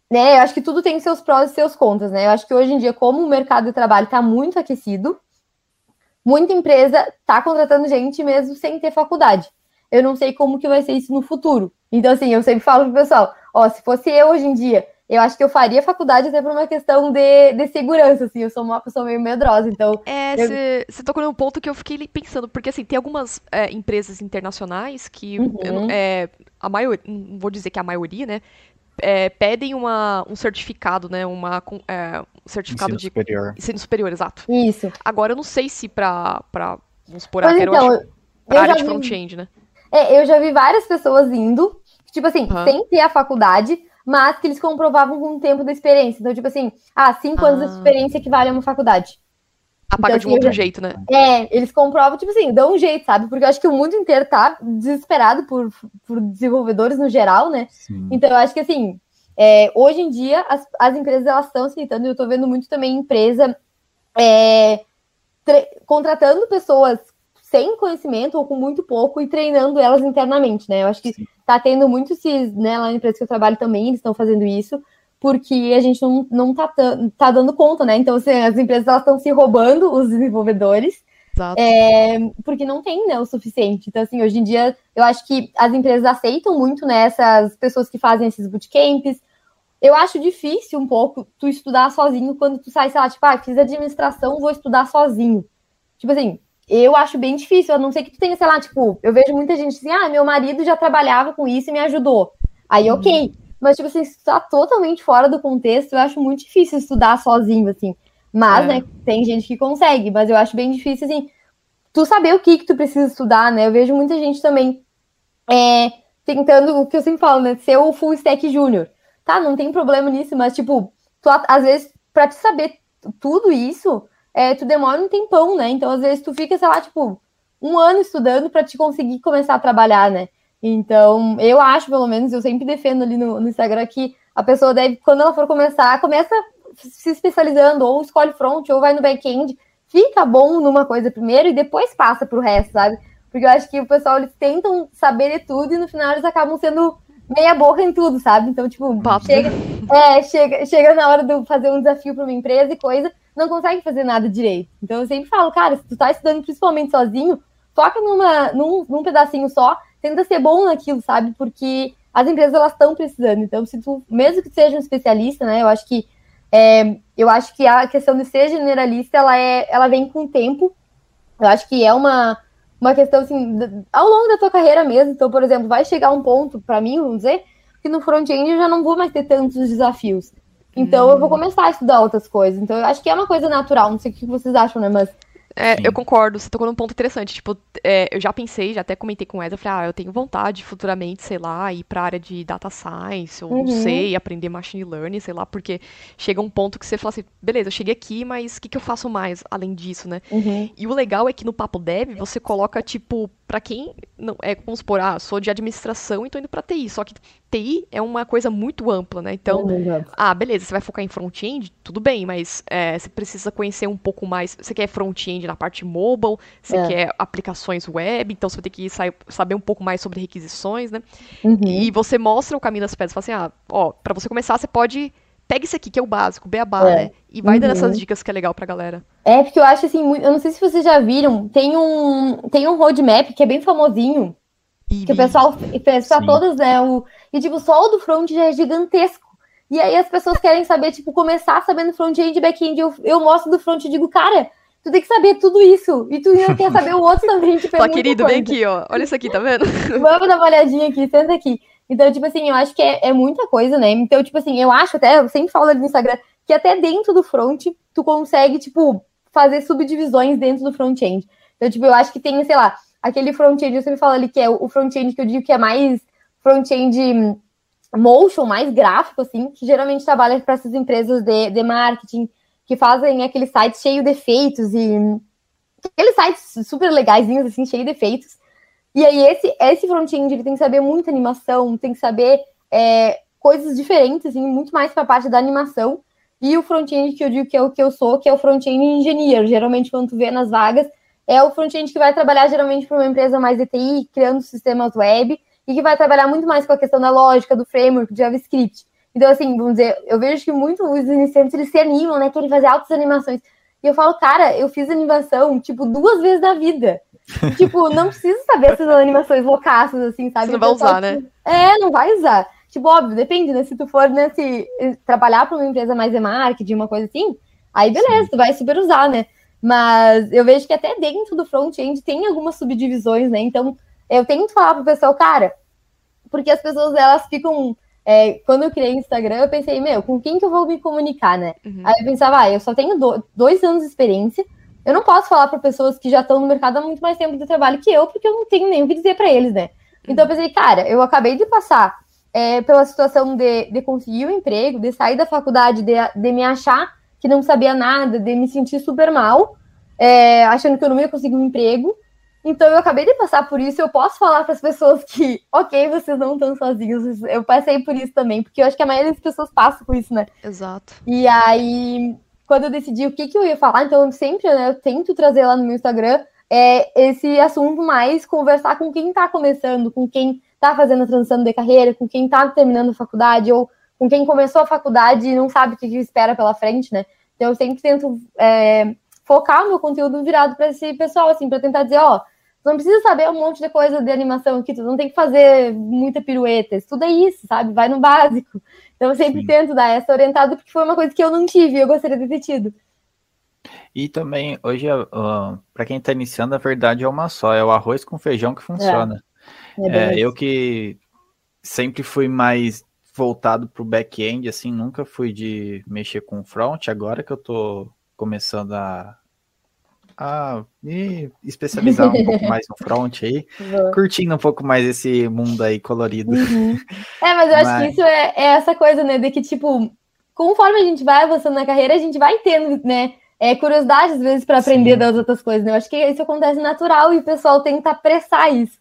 né, eu acho que tudo tem seus prós e seus contras, né? Eu acho que hoje em dia, como o mercado de trabalho está muito aquecido, muita empresa está contratando gente mesmo sem ter faculdade. Eu não sei como que vai ser isso no futuro. Então, assim, eu sempre falo pro pessoal, ó, se fosse eu hoje em dia, eu acho que eu faria faculdade até por uma questão de, de segurança, assim, eu sou uma pessoa meio medrosa, então... É, você eu... tocou num ponto que eu fiquei pensando, porque, assim, tem algumas é, empresas internacionais que, uhum. eu, é, a maioria, não vou dizer que a maioria, né, é, pedem uma, um certificado, né, uma, é, um certificado ensino de... Superior. Ensino superior, exato. Isso. Agora, eu não sei se pra, pra vamos supor, mas, então, eu acho, pra área de front-end, né? É, eu já vi várias pessoas indo, tipo assim, uhum. sem ter a faculdade, mas que eles comprovavam com o tempo da experiência. Então, tipo assim, ah, cinco ah. anos de experiência equivale a uma faculdade. Apaga então, de um assim, outro já... jeito, né? É, eles comprovam, tipo assim, dão um jeito, sabe? Porque eu acho que o mundo inteiro tá desesperado por, por desenvolvedores no geral, né? Sim. Então, eu acho que, assim, é, hoje em dia, as, as empresas, elas estão aceitando, e eu tô vendo muito também empresa é, contratando pessoas sem conhecimento ou com muito pouco e treinando elas internamente, né? Eu acho que Sim. tá tendo muito esses, né, lá na empresa que eu trabalho também, eles estão fazendo isso, porque a gente não, não tá, tá dando conta, né? Então, assim, as empresas estão se roubando os desenvolvedores, é, porque não tem né, o suficiente. Então, assim, hoje em dia, eu acho que as empresas aceitam muito né, essas pessoas que fazem esses bootcamps. Eu acho difícil um pouco tu estudar sozinho quando tu sai, sei lá, tipo, ah, fiz administração, vou estudar sozinho. Tipo assim, eu acho bem difícil, a não ser que tu tenha, sei lá, tipo, eu vejo muita gente assim, ah, meu marido já trabalhava com isso e me ajudou. Aí, uhum. ok. Mas, tipo assim, se tu tá totalmente fora do contexto, eu acho muito difícil estudar sozinho, assim. Mas, é. né, tem gente que consegue, mas eu acho bem difícil, assim, tu saber o que que tu precisa estudar, né? Eu vejo muita gente também é, tentando, o que eu sempre falo, né, ser o full stack júnior. Tá, não tem problema nisso, mas, tipo, tu, às vezes, pra te saber tudo isso, é, tu demora um tempão, né? Então, às vezes, tu fica, sei lá, tipo, um ano estudando para te conseguir começar a trabalhar, né? Então, eu acho, pelo menos, eu sempre defendo ali no, no, Instagram que a pessoa deve, quando ela for começar, começa se especializando, ou escolhe front, ou vai no back-end, fica bom numa coisa primeiro e depois passa pro resto, sabe? Porque eu acho que o pessoal, eles tentam saber de tudo e no final eles acabam sendo meia boca em tudo, sabe? Então, tipo, chega, é, chega, chega na hora de fazer um desafio para uma empresa e coisa, não consegue fazer nada direito. Então eu sempre falo, cara, se tu tá estudando principalmente sozinho, foca numa, num, num pedacinho só, tenta ser bom naquilo, sabe? Porque as empresas elas estão precisando. Então, se tu, mesmo que seja um especialista, né? Eu acho que é, eu acho que a questão de ser generalista, ela é, ela vem com o tempo. Eu acho que é uma uma questão assim, ao longo da tua carreira mesmo. Então, por exemplo, vai chegar um ponto para mim, vamos dizer, que no front-end eu já não vou mais ter tantos desafios. Então hum. eu vou hum. começar a estudar outras coisas. Então eu acho que é uma coisa natural, não sei o que vocês acham, né? Mas é, eu concordo, você tocou num ponto interessante. Tipo, é, eu já pensei, já até comentei com ela, eu falei, ah, eu tenho vontade futuramente, sei lá, ir pra área de data science, ou uhum. não sei, aprender machine learning, sei lá, porque chega um ponto que você fala assim, beleza, eu cheguei aqui, mas o que, que eu faço mais além disso, né? Uhum. E o legal é que no Papo Dev você coloca, tipo, para quem não é, vamos supor, ah, sou de administração e tô indo para TI, só que TI é uma coisa muito ampla, né? Então, é ah, beleza, você vai focar em front-end, tudo bem, mas é, você precisa conhecer um pouco mais. Você quer front-end na parte mobile, você é. quer aplicações web, então você vai ter que saber um pouco mais sobre requisições, né? Uhum. E você mostra o caminho das pedras, fala assim, ah, ó, para você começar, você pode pega isso aqui, que é o básico, o beabá, é. né? E vai uhum. dando essas dicas que é legal pra galera. É, porque eu acho assim, eu não sei se vocês já viram, tem um, tem um roadmap que é bem famosinho, e que o pessoal fez pra todas, né? O, e tipo, só o do front já é gigantesco. E aí as pessoas querem saber, tipo, começar sabendo front-end e back-end. Eu, eu mostro do front e digo, cara, tu tem que saber tudo isso. E tu ainda quer saber o outro também. Tipo, é querido, coisa. vem aqui, ó. Olha isso aqui, tá vendo? Vamos dar uma olhadinha aqui, senta aqui. Então, tipo assim, eu acho que é, é, muita coisa, né? Então, tipo assim, eu acho até, eu sempre falo ali no Instagram, que até dentro do front, tu consegue, tipo, fazer subdivisões dentro do front-end. Então, tipo, eu acho que tem, sei lá, aquele front-end, eu sempre falo ali que é o front-end que eu digo que é mais front-end motion, mais gráfico, assim, que geralmente trabalha para essas empresas de, de marketing, que fazem aquele site cheio de efeitos e aqueles sites super legaisinhos, assim, cheio de efeitos. E aí, esse, esse front-end ele tem que saber muita animação, tem que saber é, coisas diferentes, assim, muito mais para a parte da animação. E o front-end que eu digo que é o que eu sou, que é o front-end engenheiro. Geralmente, quando tu vê nas vagas, é o front-end que vai trabalhar geralmente para uma empresa mais de TI, criando sistemas web, e que vai trabalhar muito mais com a questão da lógica, do framework, do JavaScript. Então, assim, vamos dizer, eu vejo que muitos os iniciantes eles se animam, né? Querem fazer altas animações. E eu falo, cara, eu fiz animação, tipo, duas vezes na vida tipo, não precisa saber essas animações loucaças, assim, sabe? Você não vai usar, né? É, não vai usar. Tipo, óbvio, depende, né? Se tu for, né, se trabalhar para uma empresa mais de marketing, uma coisa assim, aí beleza, Sim. tu vai super usar, né? Mas eu vejo que até dentro do front-end tem algumas subdivisões, né? Então, eu tento falar pro pessoal, cara, porque as pessoas, elas ficam... É, quando eu criei Instagram, eu pensei, meu, com quem que eu vou me comunicar, né? Uhum. Aí eu pensava, ah, eu só tenho do, dois anos de experiência, eu não posso falar para pessoas que já estão no mercado há muito mais tempo de trabalho que eu, porque eu não tenho nem o que dizer para eles, né? Então eu pensei, cara, eu acabei de passar é, pela situação de, de conseguir o um emprego, de sair da faculdade, de, de me achar que não sabia nada, de me sentir super mal, é, achando que eu não ia conseguir um emprego. Então eu acabei de passar por isso, eu posso falar para as pessoas que, ok, vocês não estão sozinhos, eu passei por isso também, porque eu acho que a maioria das pessoas passa por isso, né? Exato. E aí, quando eu decidi o que, que eu ia falar, então eu sempre, né, eu tento trazer lá no meu Instagram é, esse assunto mais, conversar com quem está começando, com quem está fazendo a transição de carreira, com quem está terminando a faculdade, ou com quem começou a faculdade e não sabe o que, espera pela frente, né? Então eu sempre tento é, focar o meu conteúdo virado para esse pessoal, assim, para tentar dizer, ó, não precisa saber um monte de coisa de animação aqui, tu não tem que fazer muita pirueta, estuda isso, sabe? Vai no básico. Então eu sempre Sim. tento dar essa orientada, porque foi uma coisa que eu não tive e eu gostaria de ter tido. E também, hoje, uh, para quem está iniciando, a verdade é uma só, é o arroz com feijão que funciona. É. É, é eu que sempre fui mais voltado para o back-end, assim, nunca fui de mexer com front, agora que eu estou começando a, a me especializar um pouco mais no front aí, curtindo um pouco mais esse mundo aí colorido. Uhum. É, mas eu mas... acho que isso é, é, essa coisa, né, de que, tipo, conforme a gente vai avançando na carreira, a gente vai tendo, né, é, curiosidade às vezes para aprender Sim. das outras coisas, né? Eu acho que isso acontece natural e o pessoal tenta apressar isso.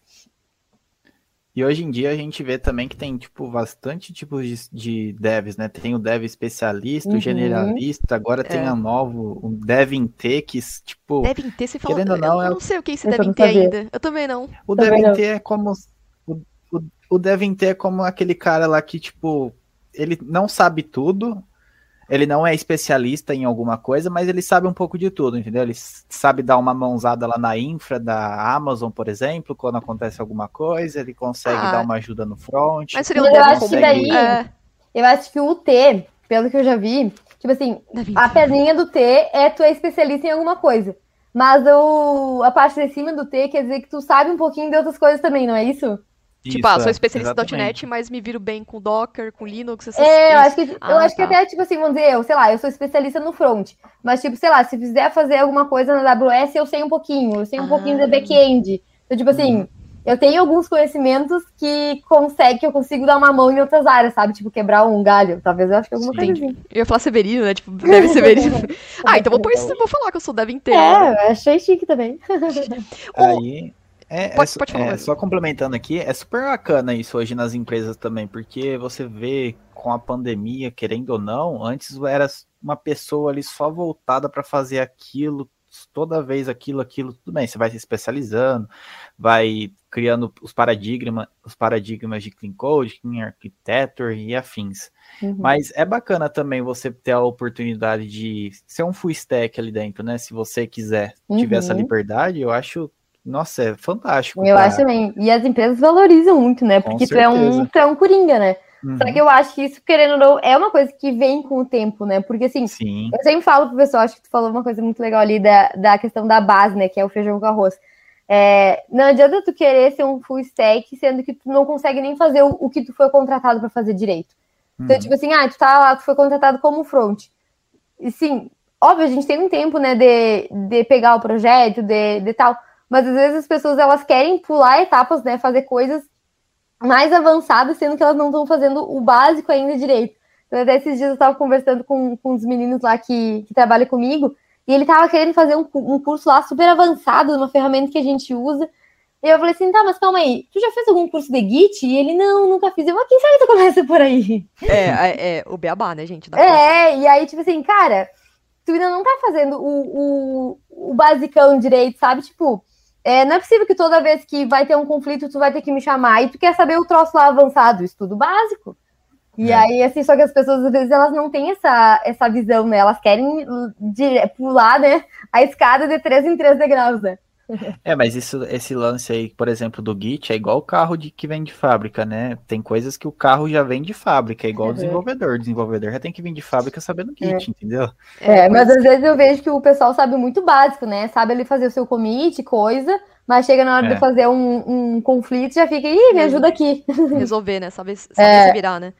E hoje em dia a gente vê também que tem, tipo, bastante tipos de, de devs, né? Tem o dev especialista, uhum. o generalista, agora é. tem a novo, o dev em T, que, tipo... Dev em T, você fala... Querendo ou não, eu é... não sei o que é esse dev em T ainda. Eu também não. O dev em T é como... O, o, o dev em T é como aquele cara lá que, tipo, ele não sabe tudo, ele não é especialista em alguma coisa, mas ele sabe um pouco de tudo, entendeu? Ele sabe dar uma mãozada lá na infra da Amazon, por exemplo, quando acontece alguma coisa, ele consegue ah, dar uma ajuda no front. Mas seria um eu acho que daí, é... eu acho que o T, pelo que eu já vi, tipo assim, a perninha do T é tu é especialista em alguma coisa. Mas o, a parte de cima do T quer dizer que tu sabe um pouquinho de outras coisas também, não é isso? Tipo, ah, sou especialista em .NET, mas me viro bem com Docker, com Linux, essas É, eu acho que, ah, eu acho tá. que até, tipo assim, vamos dizer, eu, sei lá, eu sou especialista no front, mas, tipo, sei lá, se fizer fazer alguma coisa na AWS, eu sei um pouquinho, eu sei um ah. pouquinho de back-end. Então, tipo assim, uhum. eu tenho alguns conhecimentos que consegue, que eu consigo dar uma mão em outras áreas, sabe? Tipo, quebrar um galho, talvez eu acho que alguma Sim. coisa assim. Eu ia falar Severino, né? Tipo, deve Severino. ah, então vou, isso, vou falar que eu sou dev inteiro. É, achei chique também. Aí... É, pode, é, pode falar. É, só complementando aqui, é super bacana isso hoje nas empresas também, porque você vê com a pandemia, querendo ou não, antes era uma pessoa ali só voltada para fazer aquilo, toda vez aquilo, aquilo, tudo bem, você vai se especializando, vai criando os paradigmas, os paradigmas de Clean Code, Clean Architecture e afins. Uhum. Mas é bacana também você ter a oportunidade de ser um full stack ali dentro, né? Se você quiser, uhum. tiver essa uhum. liberdade, eu acho nossa, é fantástico. Eu acho também. E as empresas valorizam muito, né? Porque tu é, um, tu é um coringa, né? Uhum. Só que eu acho que isso, querendo ou não, é uma coisa que vem com o tempo, né? Porque assim, Sim. eu sempre falo pro pessoal, acho que tu falou uma coisa muito legal ali da, da questão da base, né? Que é o feijão com arroz. É, não adianta tu querer ser um full stack, sendo que tu não consegue nem fazer o, o que tu foi contratado para fazer direito. Então, uhum. tipo assim, ah, tu tá lá, tu foi contratado como front. E sim, óbvio, a gente tem um tempo, né, de, de pegar o projeto, de, de tal. Mas às vezes as pessoas elas querem pular etapas, né? Fazer coisas mais avançadas, sendo que elas não estão fazendo o básico ainda direito. Então, até esses dias eu estava conversando com, com os meninos lá que, que trabalham comigo, e ele estava querendo fazer um, um curso lá super avançado, uma ferramenta que a gente usa. E eu falei assim, tá, mas calma aí, tu já fez algum curso de Git? E ele, não, nunca fiz. Eu, mas quem sabe tu começa por aí? É, é, é o beabá, né, gente? é, e aí, tipo assim, cara, tu ainda não tá fazendo o, o, o basicão direito, sabe? Tipo, é, não é possível que toda vez que vai ter um conflito, tu vai ter que me chamar. E tu quer saber o troço lá avançado, estudo básico. E é. aí, assim, só que as pessoas, às vezes, elas não têm essa, essa visão, né? Elas querem pular, né, a escada de três em três degraus, né? É, mas isso, esse lance aí, por exemplo, do Git, é igual o carro de, que vem de fábrica, né? Tem coisas que o carro já vem de fábrica, é igual o uhum. desenvolvedor. O desenvolvedor já tem que vir de fábrica sabendo Git, é. entendeu? É, mas às vezes eu vejo que o pessoal sabe muito básico, né? Sabe ali fazer o seu commit, coisa, mas chega na hora é. de fazer um, um conflito já fica, ih, me ajuda aqui. Resolver, né? Saber, saber é. se virar, né?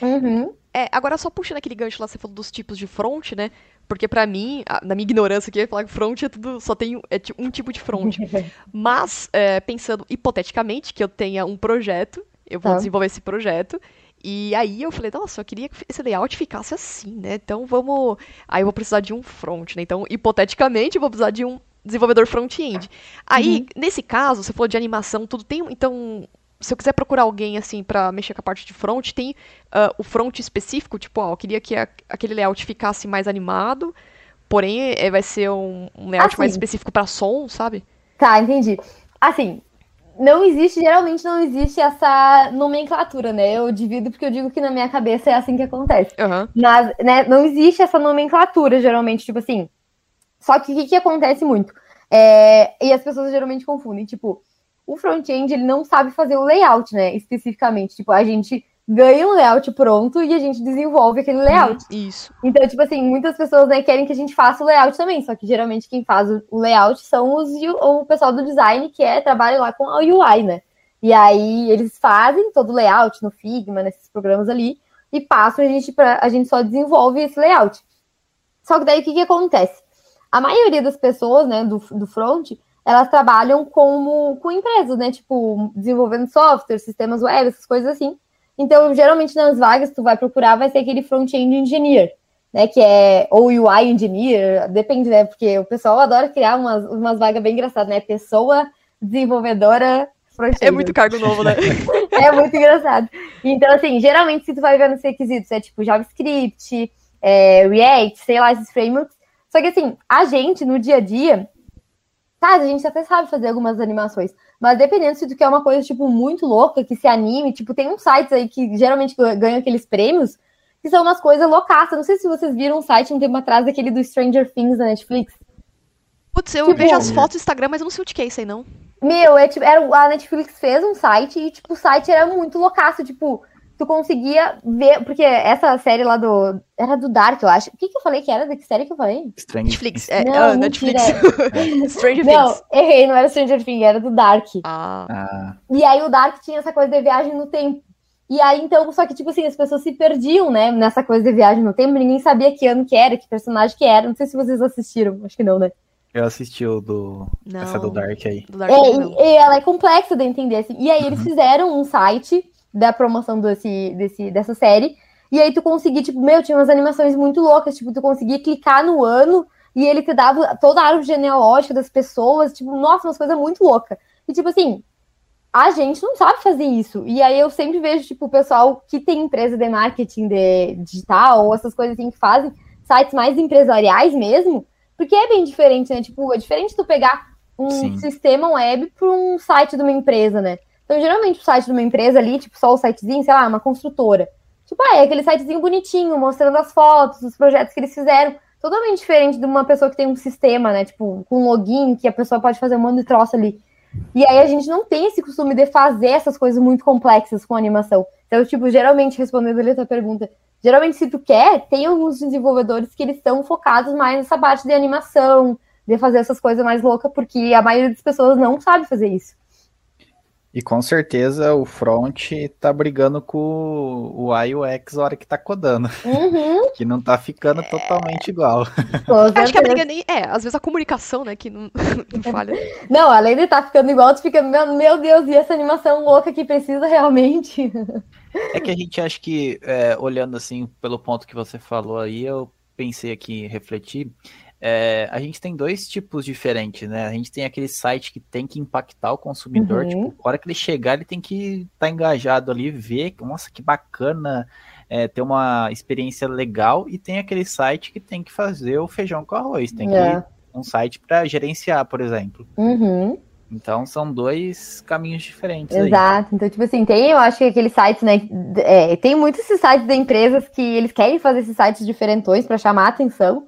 Uhum. É, agora só puxando aquele gancho lá, você falou dos tipos de front, né? Porque para mim, na minha ignorância aqui, eu ia falar que front é tudo, só tem é um tipo de front. Mas, é, pensando hipoteticamente que eu tenha um projeto, eu vou ah. desenvolver esse projeto, e aí eu falei, nossa, eu queria que esse layout ficasse assim, né? Então vamos. Aí eu vou precisar de um front, né? Então, hipoteticamente, eu vou precisar de um desenvolvedor front-end. Aí, uhum. nesse caso, você falou de animação, tudo tem. Então, se eu quiser procurar alguém assim para mexer com a parte de front, tem uh, o front específico, tipo, ó, eu queria que a, aquele layout ficasse mais animado, porém é, vai ser um, um layout assim. mais específico para som, sabe? Tá, entendi. Assim, não existe, geralmente não existe essa nomenclatura, né? Eu divido porque eu digo que na minha cabeça é assim que acontece. Uhum. Mas, né, não existe essa nomenclatura, geralmente, tipo assim. Só que o que, que acontece muito? É, e as pessoas geralmente confundem, tipo, o front-end ele não sabe fazer o layout, né? Especificamente. Tipo, a gente ganha um layout pronto e a gente desenvolve aquele layout. Isso. Então, tipo assim, muitas pessoas né, querem que a gente faça o layout também, só que geralmente quem faz o layout são os, o pessoal do design, que é trabalha lá com a UI, né? E aí eles fazem todo o layout no Figma, nesses programas ali, e passam a gente para a gente só desenvolve esse layout. Só que daí o que, que acontece? A maioria das pessoas, né, do, do front, elas trabalham como, com empresas, né? Tipo, desenvolvendo software, sistemas web, essas coisas assim. Então, geralmente nas vagas que tu vai procurar vai ser aquele front-end engineer, né? Que é ou UI engineer, depende, né? Porque o pessoal adora criar umas, umas vagas bem engraçadas, né? Pessoa desenvolvedora front-end. É muito cargo novo, né? é muito engraçado. Então, assim, geralmente se tu vai ver nos requisitos é tipo JavaScript, é, React, sei lá, esses frameworks. Só que assim, a gente no dia a dia Tá, a gente até sabe fazer algumas animações, mas dependendo se tu quer uma coisa, tipo, muito louca, que se anime, tipo, tem uns sites aí que geralmente ganham aqueles prêmios, que são umas coisas loucas. Não sei se vocês viram um site um tempo atrás, daquele do Stranger Things da Netflix. Putz, eu tipo, vejo as fotos do Instagram, mas eu não sei o que é isso aí, não. Meu, é, tipo, era, a Netflix fez um site e, tipo, o site era muito loucaço, tipo, tu conseguia ver, porque essa série lá do. Era do Dark, eu acho. O que, que eu falei que era? Da que série que eu falei? Stranger Netflix. É, não, uh, Netflix. Stranger Things. Não, errei, não era Stranger Things, era do Dark. Ah. ah. E aí o Dark tinha essa coisa de viagem no tempo. E aí, então, só que, tipo assim, as pessoas se perdiam, né, nessa coisa de viagem no tempo, ninguém sabia que ano que era, que personagem que era. Não sei se vocês assistiram, acho que não, né? Eu assisti o do. Não, essa do Dark aí. Do Dark é, e, e, ela é complexa de entender, assim. E aí eles uhum. fizeram um site da promoção desse, desse, dessa série. E aí tu conseguia, tipo, meu, tinha umas animações muito loucas, tipo, tu conseguia clicar no ano e ele te dava toda a árvore genealógica das pessoas, tipo, nossa, umas coisas muito loucas. E tipo assim, a gente não sabe fazer isso. E aí eu sempre vejo, tipo, o pessoal que tem empresa de marketing de digital ou essas coisas assim que fazem sites mais empresariais mesmo, porque é bem diferente, né? Tipo, é diferente tu pegar um Sim. sistema web para um site de uma empresa, né? Então, geralmente, o site de uma empresa ali, tipo, só o sitezinho, sei lá, uma construtora. Tipo, ah, é aquele sitezinho bonitinho, mostrando as fotos, os projetos que eles fizeram. Totalmente diferente de uma pessoa que tem um sistema, né? Tipo, com login, que a pessoa pode fazer um monte de troço ali. E aí a gente não tem esse costume de fazer essas coisas muito complexas com animação. Então, tipo, geralmente, respondendo ali a tua pergunta, geralmente se tu quer, tem alguns desenvolvedores que eles estão focados mais nessa parte de animação, de fazer essas coisas mais loucas, porque a maioria das pessoas não sabe fazer isso. E com certeza o front tá brigando com o iOX na hora que tá codando. Uhum. que não tá ficando é... totalmente igual. Acho que a briga nem. É, às vezes a comunicação, né, que não, não falha. Não, além de tá ficando igual, tu fica, meu, meu Deus, e essa animação louca que precisa realmente. É que a gente acha que, é, olhando assim pelo ponto que você falou aí, eu pensei aqui, refletir é, a gente tem dois tipos diferentes, né? A gente tem aquele site que tem que impactar o consumidor, uhum. tipo, a hora que ele chegar, ele tem que estar tá engajado ali, ver, nossa, que bacana, é, ter uma experiência legal, e tem aquele site que tem que fazer o feijão com arroz, tem é. que um site para gerenciar, por exemplo. Uhum. Então são dois caminhos diferentes. Exato. Aí. Então, tipo assim, tem, eu acho que aqueles sites, né? É, tem muitos esses sites de empresas que eles querem fazer esses sites diferentões para chamar a atenção.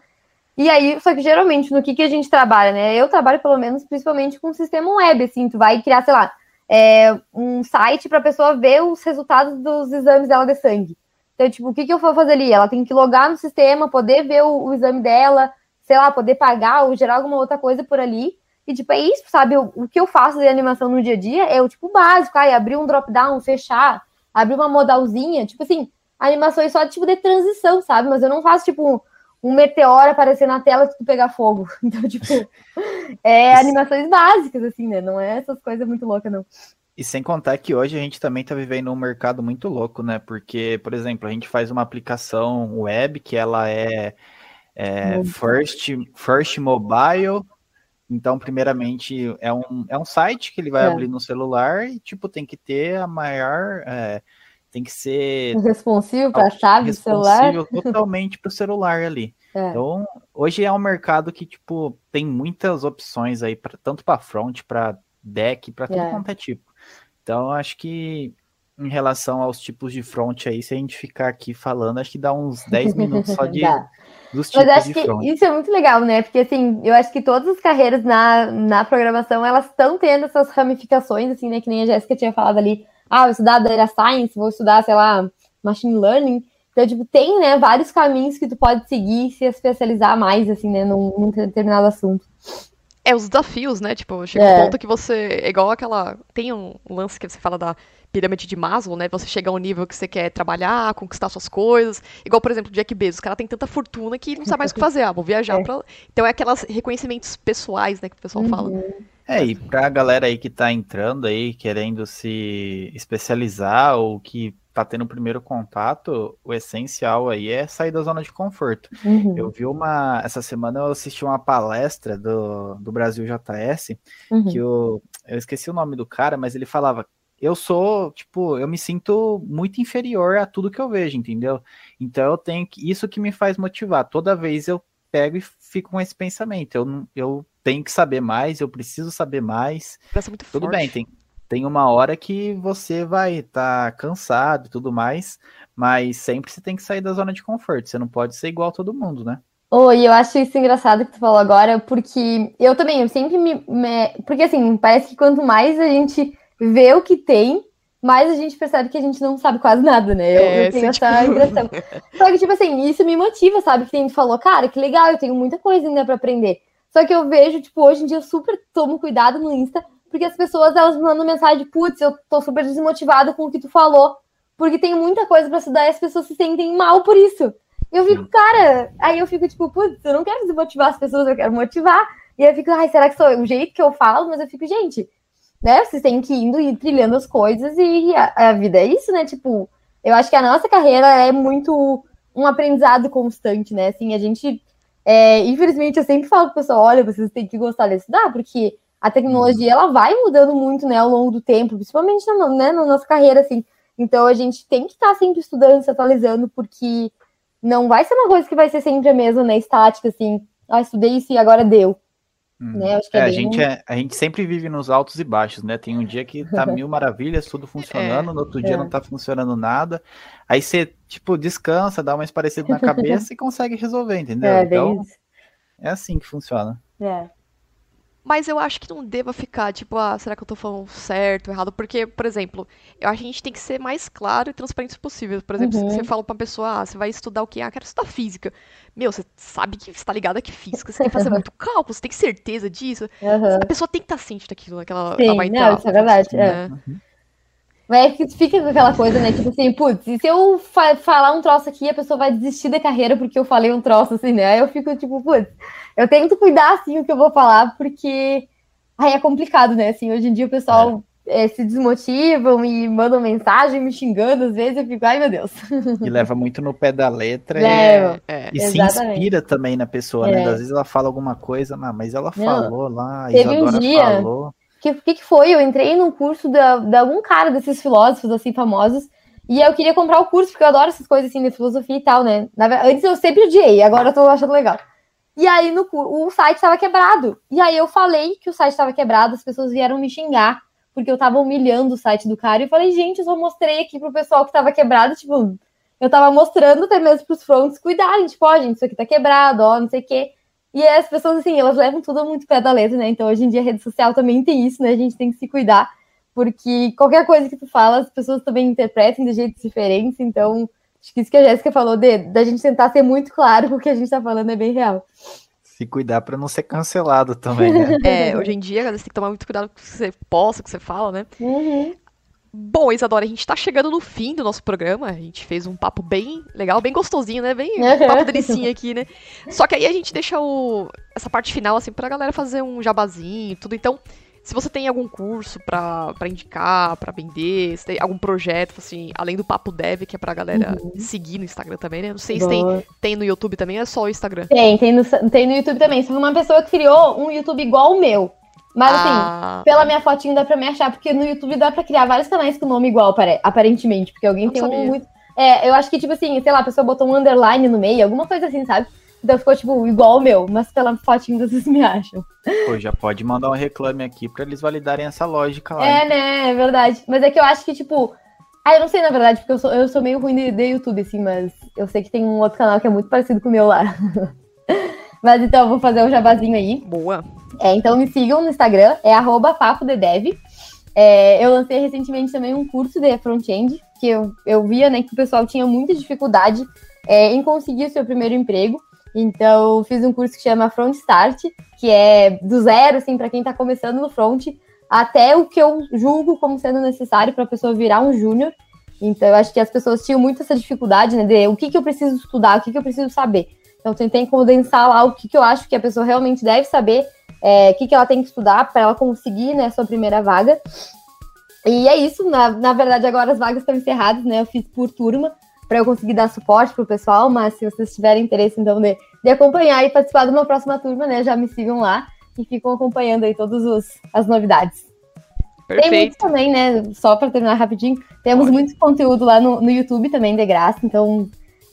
E aí, só que geralmente, no que, que a gente trabalha, né? Eu trabalho, pelo menos, principalmente com sistema web, assim, tu vai criar, sei lá, é, um site para a pessoa ver os resultados dos exames dela de sangue. Então, tipo, o que, que eu vou fazer ali? Ela tem que logar no sistema, poder ver o, o exame dela, sei lá, poder pagar ou gerar alguma outra coisa por ali. E, tipo, é isso, sabe? O, o que eu faço de animação no dia a dia é o, tipo, básico. Aí, abrir um drop-down, fechar, abrir uma modalzinha. Tipo assim, animações só, tipo, de transição, sabe? Mas eu não faço, tipo, um meteoro aparecer na tela e tu pegar fogo. Então, tipo, é animações básicas, assim, né? Não é essas coisas muito loucas, não. E sem contar que hoje a gente também está vivendo um mercado muito louco, né? Porque, por exemplo, a gente faz uma aplicação web que ela é, é first, first mobile. Então, primeiramente, é um, é um site que ele vai é. abrir no celular e, tipo, tem que ter a maior. É, tem que ser responsivo para a chave do celular totalmente para o celular ali. É. Então, hoje é um mercado que tipo tem muitas opções aí para tanto para front, para back, para tudo é. quanto é tipo. Então, acho que em relação aos tipos de front aí, se a gente ficar aqui falando, acho que dá uns 10 minutos só de dos tipos Mas acho que front. isso é muito legal, né? Porque assim, eu acho que todas as carreiras na, na programação, elas estão tendo essas ramificações, assim, né? Que nem a Jéssica tinha falado ali ah, vou estudar Data Science, vou estudar, sei lá, Machine Learning. Então, tipo, tem, né, vários caminhos que tu pode seguir e se especializar mais, assim, né, num, num determinado assunto. É, os desafios, né, tipo, chega é. um ponto que você, é igual aquela, tem um lance que você fala da pirâmide de Maslow, né, você chega ao nível que você quer trabalhar, conquistar suas coisas, igual, por exemplo, Jack Bezos, o cara tem tanta fortuna que não sabe mais o que fazer, ah, vou viajar é. pra... Então é aquelas reconhecimentos pessoais, né, que o pessoal uhum. fala. É, e pra galera aí que tá entrando aí, querendo se especializar ou que tá tendo o primeiro contato, o essencial aí é sair da zona de conforto. Uhum. Eu vi uma. Essa semana eu assisti uma palestra do, do Brasil JS, uhum. que eu, eu esqueci o nome do cara, mas ele falava. Eu sou, tipo, eu me sinto muito inferior a tudo que eu vejo, entendeu? Então eu tenho que. Isso que me faz motivar. Toda vez eu pego e fico com esse pensamento. Eu, eu tenho que saber mais, eu preciso saber mais. muito Tudo forte. bem, tem, tem uma hora que você vai estar tá cansado e tudo mais, mas sempre você tem que sair da zona de conforto. Você não pode ser igual a todo mundo, né? Oi, eu acho isso engraçado que tu falou agora, porque eu também, eu sempre me, me. Porque assim, parece que quanto mais a gente vê o que tem, mais a gente percebe que a gente não sabe quase nada, né? Eu, é, eu tenho essa tipo... impressão. Só que, tipo assim, isso me motiva, sabe? Que a gente falou, cara, que legal, eu tenho muita coisa ainda para aprender. Só que eu vejo, tipo, hoje em dia eu super tomo cuidado no Insta, porque as pessoas elas me mandam mensagem, putz, eu tô super desmotivada com o que tu falou, porque tem muita coisa para estudar e as pessoas se sentem mal por isso. Eu fico, cara, aí eu fico tipo, putz, eu não quero desmotivar as pessoas, eu quero motivar. E eu fico, ai, será que sou o jeito que eu falo? Mas eu fico, gente, né? Vocês têm que ir indo e trilhando as coisas e a, a, vida é isso, né? Tipo, eu acho que a nossa carreira é muito um aprendizado constante, né? Assim, a gente é, infelizmente, eu sempre falo pro pessoal, olha, vocês têm que gostar de estudar, porque a tecnologia, ela vai mudando muito, né, ao longo do tempo, principalmente na, né, na nossa carreira, assim. Então, a gente tem que estar sempre estudando, se atualizando, porque não vai ser uma coisa que vai ser sempre a mesma, né, estática, assim, ah, estudei isso e agora deu. Hum. Né? Acho que é, é bem... a, gente é, a gente sempre vive nos altos e baixos, né? Tem um dia que tá mil maravilhas, tudo funcionando, é, no outro dia não tá funcionando nada. Aí você, tipo, descansa, dá uma esparecida na cabeça e consegue resolver, entendeu? É, então, é assim que funciona. É. Mas eu acho que não deva ficar, tipo, ah, será que eu tô falando certo, errado? Porque, por exemplo, eu acho que a gente tem que ser mais claro e transparente possível. Por exemplo, uhum. se você fala pra uma pessoa, ah, você vai estudar o quê? Ah, quero estudar física. Meu, você sabe que você tá ligado que física, você tem que fazer muito cálculo, você tem certeza disso. Uhum. A pessoa tem que estar ciente daquilo, naquela. Sim, vai não, isso é verdade. Né? É. Mas é que fica com aquela coisa, né? Tipo assim, putz, e se eu fa falar um troço aqui, a pessoa vai desistir da carreira porque eu falei um troço, assim, né? Aí eu fico tipo, putz, eu tento cuidar, assim, o que eu vou falar, porque aí é complicado, né? Assim, hoje em dia o pessoal é. É, se desmotivam e mandam mensagem me xingando, às vezes eu fico, ai meu Deus. E leva muito no pé da letra leva, e, é, e se inspira também na pessoa, né? É. Às vezes ela fala alguma coisa, mas ela falou Não, lá, a Isadora um dia... falou que que, que foi? Eu entrei num curso de algum cara desses filósofos assim famosos e eu queria comprar o curso porque eu adoro essas coisas assim de filosofia e tal, né? Antes eu sempre odiei, agora eu tô achando legal. E aí no o site estava quebrado. E aí eu falei que o site estava quebrado, as pessoas vieram me xingar porque eu tava humilhando o site do cara e eu falei, gente, eu só mostrei aqui pro pessoal que tava quebrado, tipo, eu tava mostrando até mesmo pros fronts cuidarem, tipo, ó, oh, gente, isso aqui tá quebrado, ó, não sei o quê. E as pessoas, assim, elas levam tudo muito pé da letra, né? Então, hoje em dia, a rede social também tem isso, né? A gente tem que se cuidar, porque qualquer coisa que tu fala, as pessoas também interpretam de jeitos diferentes. Então, acho que isso que a Jéssica falou, de, da gente tentar ser muito claro com o que a gente tá falando é bem real. Se cuidar para não ser cancelado também, né? É, hoje em dia, você tem que tomar muito cuidado com o que você posta, com o que você fala, né? Uhum. Bom, Isadora, a gente tá chegando no fim do nosso programa. A gente fez um papo bem legal, bem gostosinho, né? Bem um papo delicinha aqui, né? Só que aí a gente deixa o, essa parte final, assim, pra galera fazer um jabazinho tudo. Então, se você tem algum curso pra, pra indicar, pra vender, se tem algum projeto, assim, além do Papo Dev, que é pra galera uhum. seguir no Instagram também, né? Não sei Boa. se tem, tem no YouTube também, é só o Instagram. Tem, tem no, tem no YouTube também. Se uma pessoa que criou um YouTube igual o meu, mas assim, ah. pela minha fotinho dá pra me achar, porque no YouTube dá pra criar vários canais com nome igual, aparentemente. Porque alguém tem sabia. um muito. É, eu acho que, tipo assim, sei lá, a pessoa botou um underline no meio, alguma coisa assim, sabe? Então ficou, tipo, igual o meu, mas pela fotinho vocês me acham. Pô, já pode mandar um reclame aqui pra eles validarem essa lógica lá. É, né? É verdade. Mas é que eu acho que, tipo. Ah, eu não sei, na verdade, porque eu sou, eu sou meio ruim de, de YouTube, assim, mas eu sei que tem um outro canal que é muito parecido com o meu lá. mas então, eu vou fazer um jabazinho aí. Boa. É, então me sigam no Instagram, é arroba papodedev. É, eu lancei recentemente também um curso de front-end, que eu, eu via né, que o pessoal tinha muita dificuldade é, em conseguir o seu primeiro emprego. Então, fiz um curso que chama Front Start, que é do zero, assim, para quem está começando no front, até o que eu julgo como sendo necessário para a pessoa virar um júnior. Então, eu acho que as pessoas tinham muito essa dificuldade, né, de o que, que eu preciso estudar, o que, que eu preciso saber. Então, tentei condensar lá o que, que eu acho que a pessoa realmente deve saber é, o que, que ela tem que estudar para ela conseguir né, sua primeira vaga. E é isso, na, na verdade agora as vagas estão encerradas, né? Eu fiz por turma para eu conseguir dar suporte pro pessoal, mas se vocês tiverem interesse então de, de acompanhar e participar de uma próxima turma, né, já me sigam lá e ficam acompanhando aí todas as novidades. Perfeito. Tem muito também, né? Só para terminar rapidinho, temos muito conteúdo lá no, no YouTube também de graça, então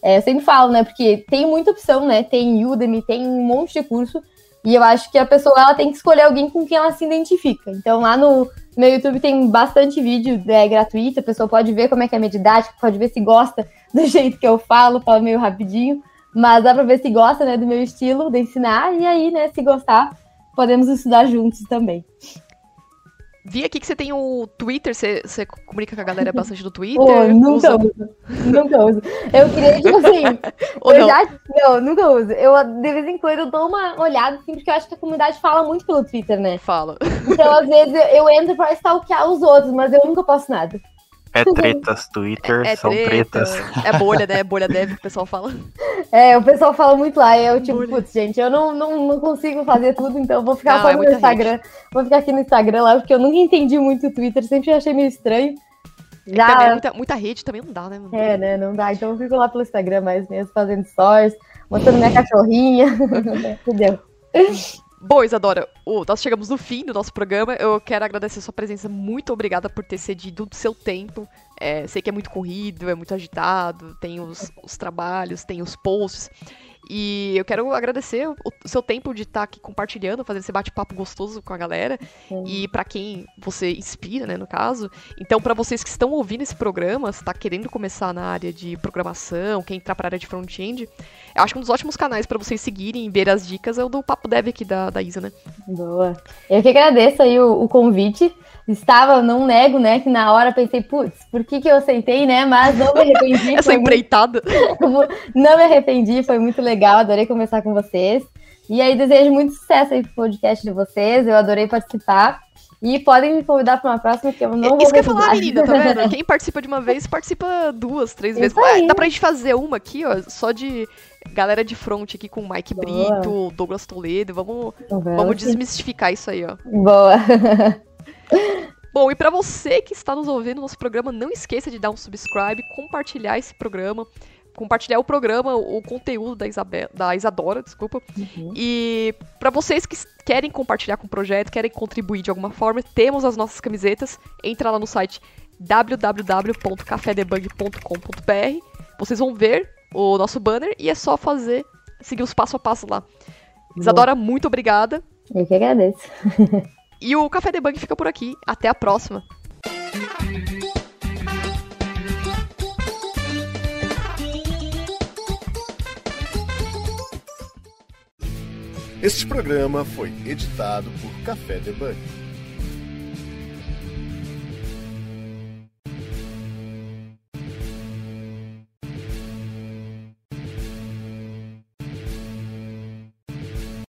é, eu sempre falo, né? Porque tem muita opção, né? Tem Udemy, tem um monte de curso. E eu acho que a pessoa ela tem que escolher alguém com quem ela se identifica. Então lá no meu YouTube tem bastante vídeo é, gratuito, a pessoa pode ver como é que é a minha didática, pode ver se gosta do jeito que eu falo, falo meio rapidinho, mas dá pra ver se gosta né, do meu estilo de ensinar, e aí, né, se gostar, podemos estudar juntos também. Vi aqui que você tem o Twitter, você, você comunica com a galera bastante no Twitter? Oh, nunca usa... uso. Nunca uso. Eu queria, tipo assim. Ou eu não? já. Não, nunca uso. Eu, de vez em quando, eu dou uma olhada, assim, porque eu acho que a comunidade fala muito pelo Twitter, né? Fala. Então, às vezes, eu entro pra stalkear os outros, mas eu nunca posto nada. É tretas, Twitter é, é são treta, tretas. É bolha, né? É bolha dev, o pessoal fala. É, o pessoal fala muito lá. E eu, tipo, bolha. putz, gente, eu não, não, não consigo fazer tudo, então eu vou ficar não, só é no Instagram. Rede. Vou ficar aqui no Instagram lá, porque eu nunca entendi muito o Twitter, sempre achei meio estranho. Já... É muita, muita, rede também não dá, né? É, né? Não dá. Então eu fico lá pelo Instagram mais mesmo, fazendo stories, mostrando minha cachorrinha. Entendeu? Bom, Isadora, nós chegamos no fim do nosso programa. Eu quero agradecer sua presença. Muito obrigada por ter cedido do seu tempo. É, sei que é muito corrido, é muito agitado, tem os, os trabalhos, tem os posts. E eu quero agradecer o, seu tempo de estar tá aqui compartilhando, fazendo esse bate-papo gostoso com a galera. Sim. E para quem você inspira, né, no caso. Então, para vocês que estão ouvindo esse programa, está querendo começar na área de programação, quem entrar para a área de front-end, eu acho que um dos ótimos canais para vocês seguirem e ver as dicas é o do Papo Dev aqui da, da Isa, né? Boa. Eu que agradeço aí o, o convite estava, não nego, né, que na hora pensei, putz, por que que eu aceitei, né, mas não me arrependi. Essa empreitada. Muito... não me arrependi, foi muito legal, adorei conversar com vocês. E aí desejo muito sucesso aí pro podcast de vocês, eu adorei participar. E podem me convidar para uma próxima, que eu não Isso vou Isso que eu ia falar, menina, tá vendo? Quem participa de uma vez, participa duas, três vezes. Aí. Dá pra gente fazer uma aqui, ó, só de galera de front aqui com o Mike Boa. Brito, Douglas Toledo. Vamos, vamos desmistificar isso aí, ó. Boa. Bom, e para você que está nos ouvindo no nosso programa, não esqueça de dar um subscribe, compartilhar esse programa, compartilhar o programa, o conteúdo da, Isabel, da Isadora, desculpa. Uhum. E para vocês que querem compartilhar com o projeto, querem contribuir de alguma forma, temos as nossas camisetas. Entra lá no site www.cafedebug.com.br. Vocês vão ver o nosso banner e é só fazer, seguir os passo a passo lá. Isadora, muito obrigada. Eu que agradeço. E o Café Debug fica por aqui. Até a próxima! Este programa foi editado por Café Debug.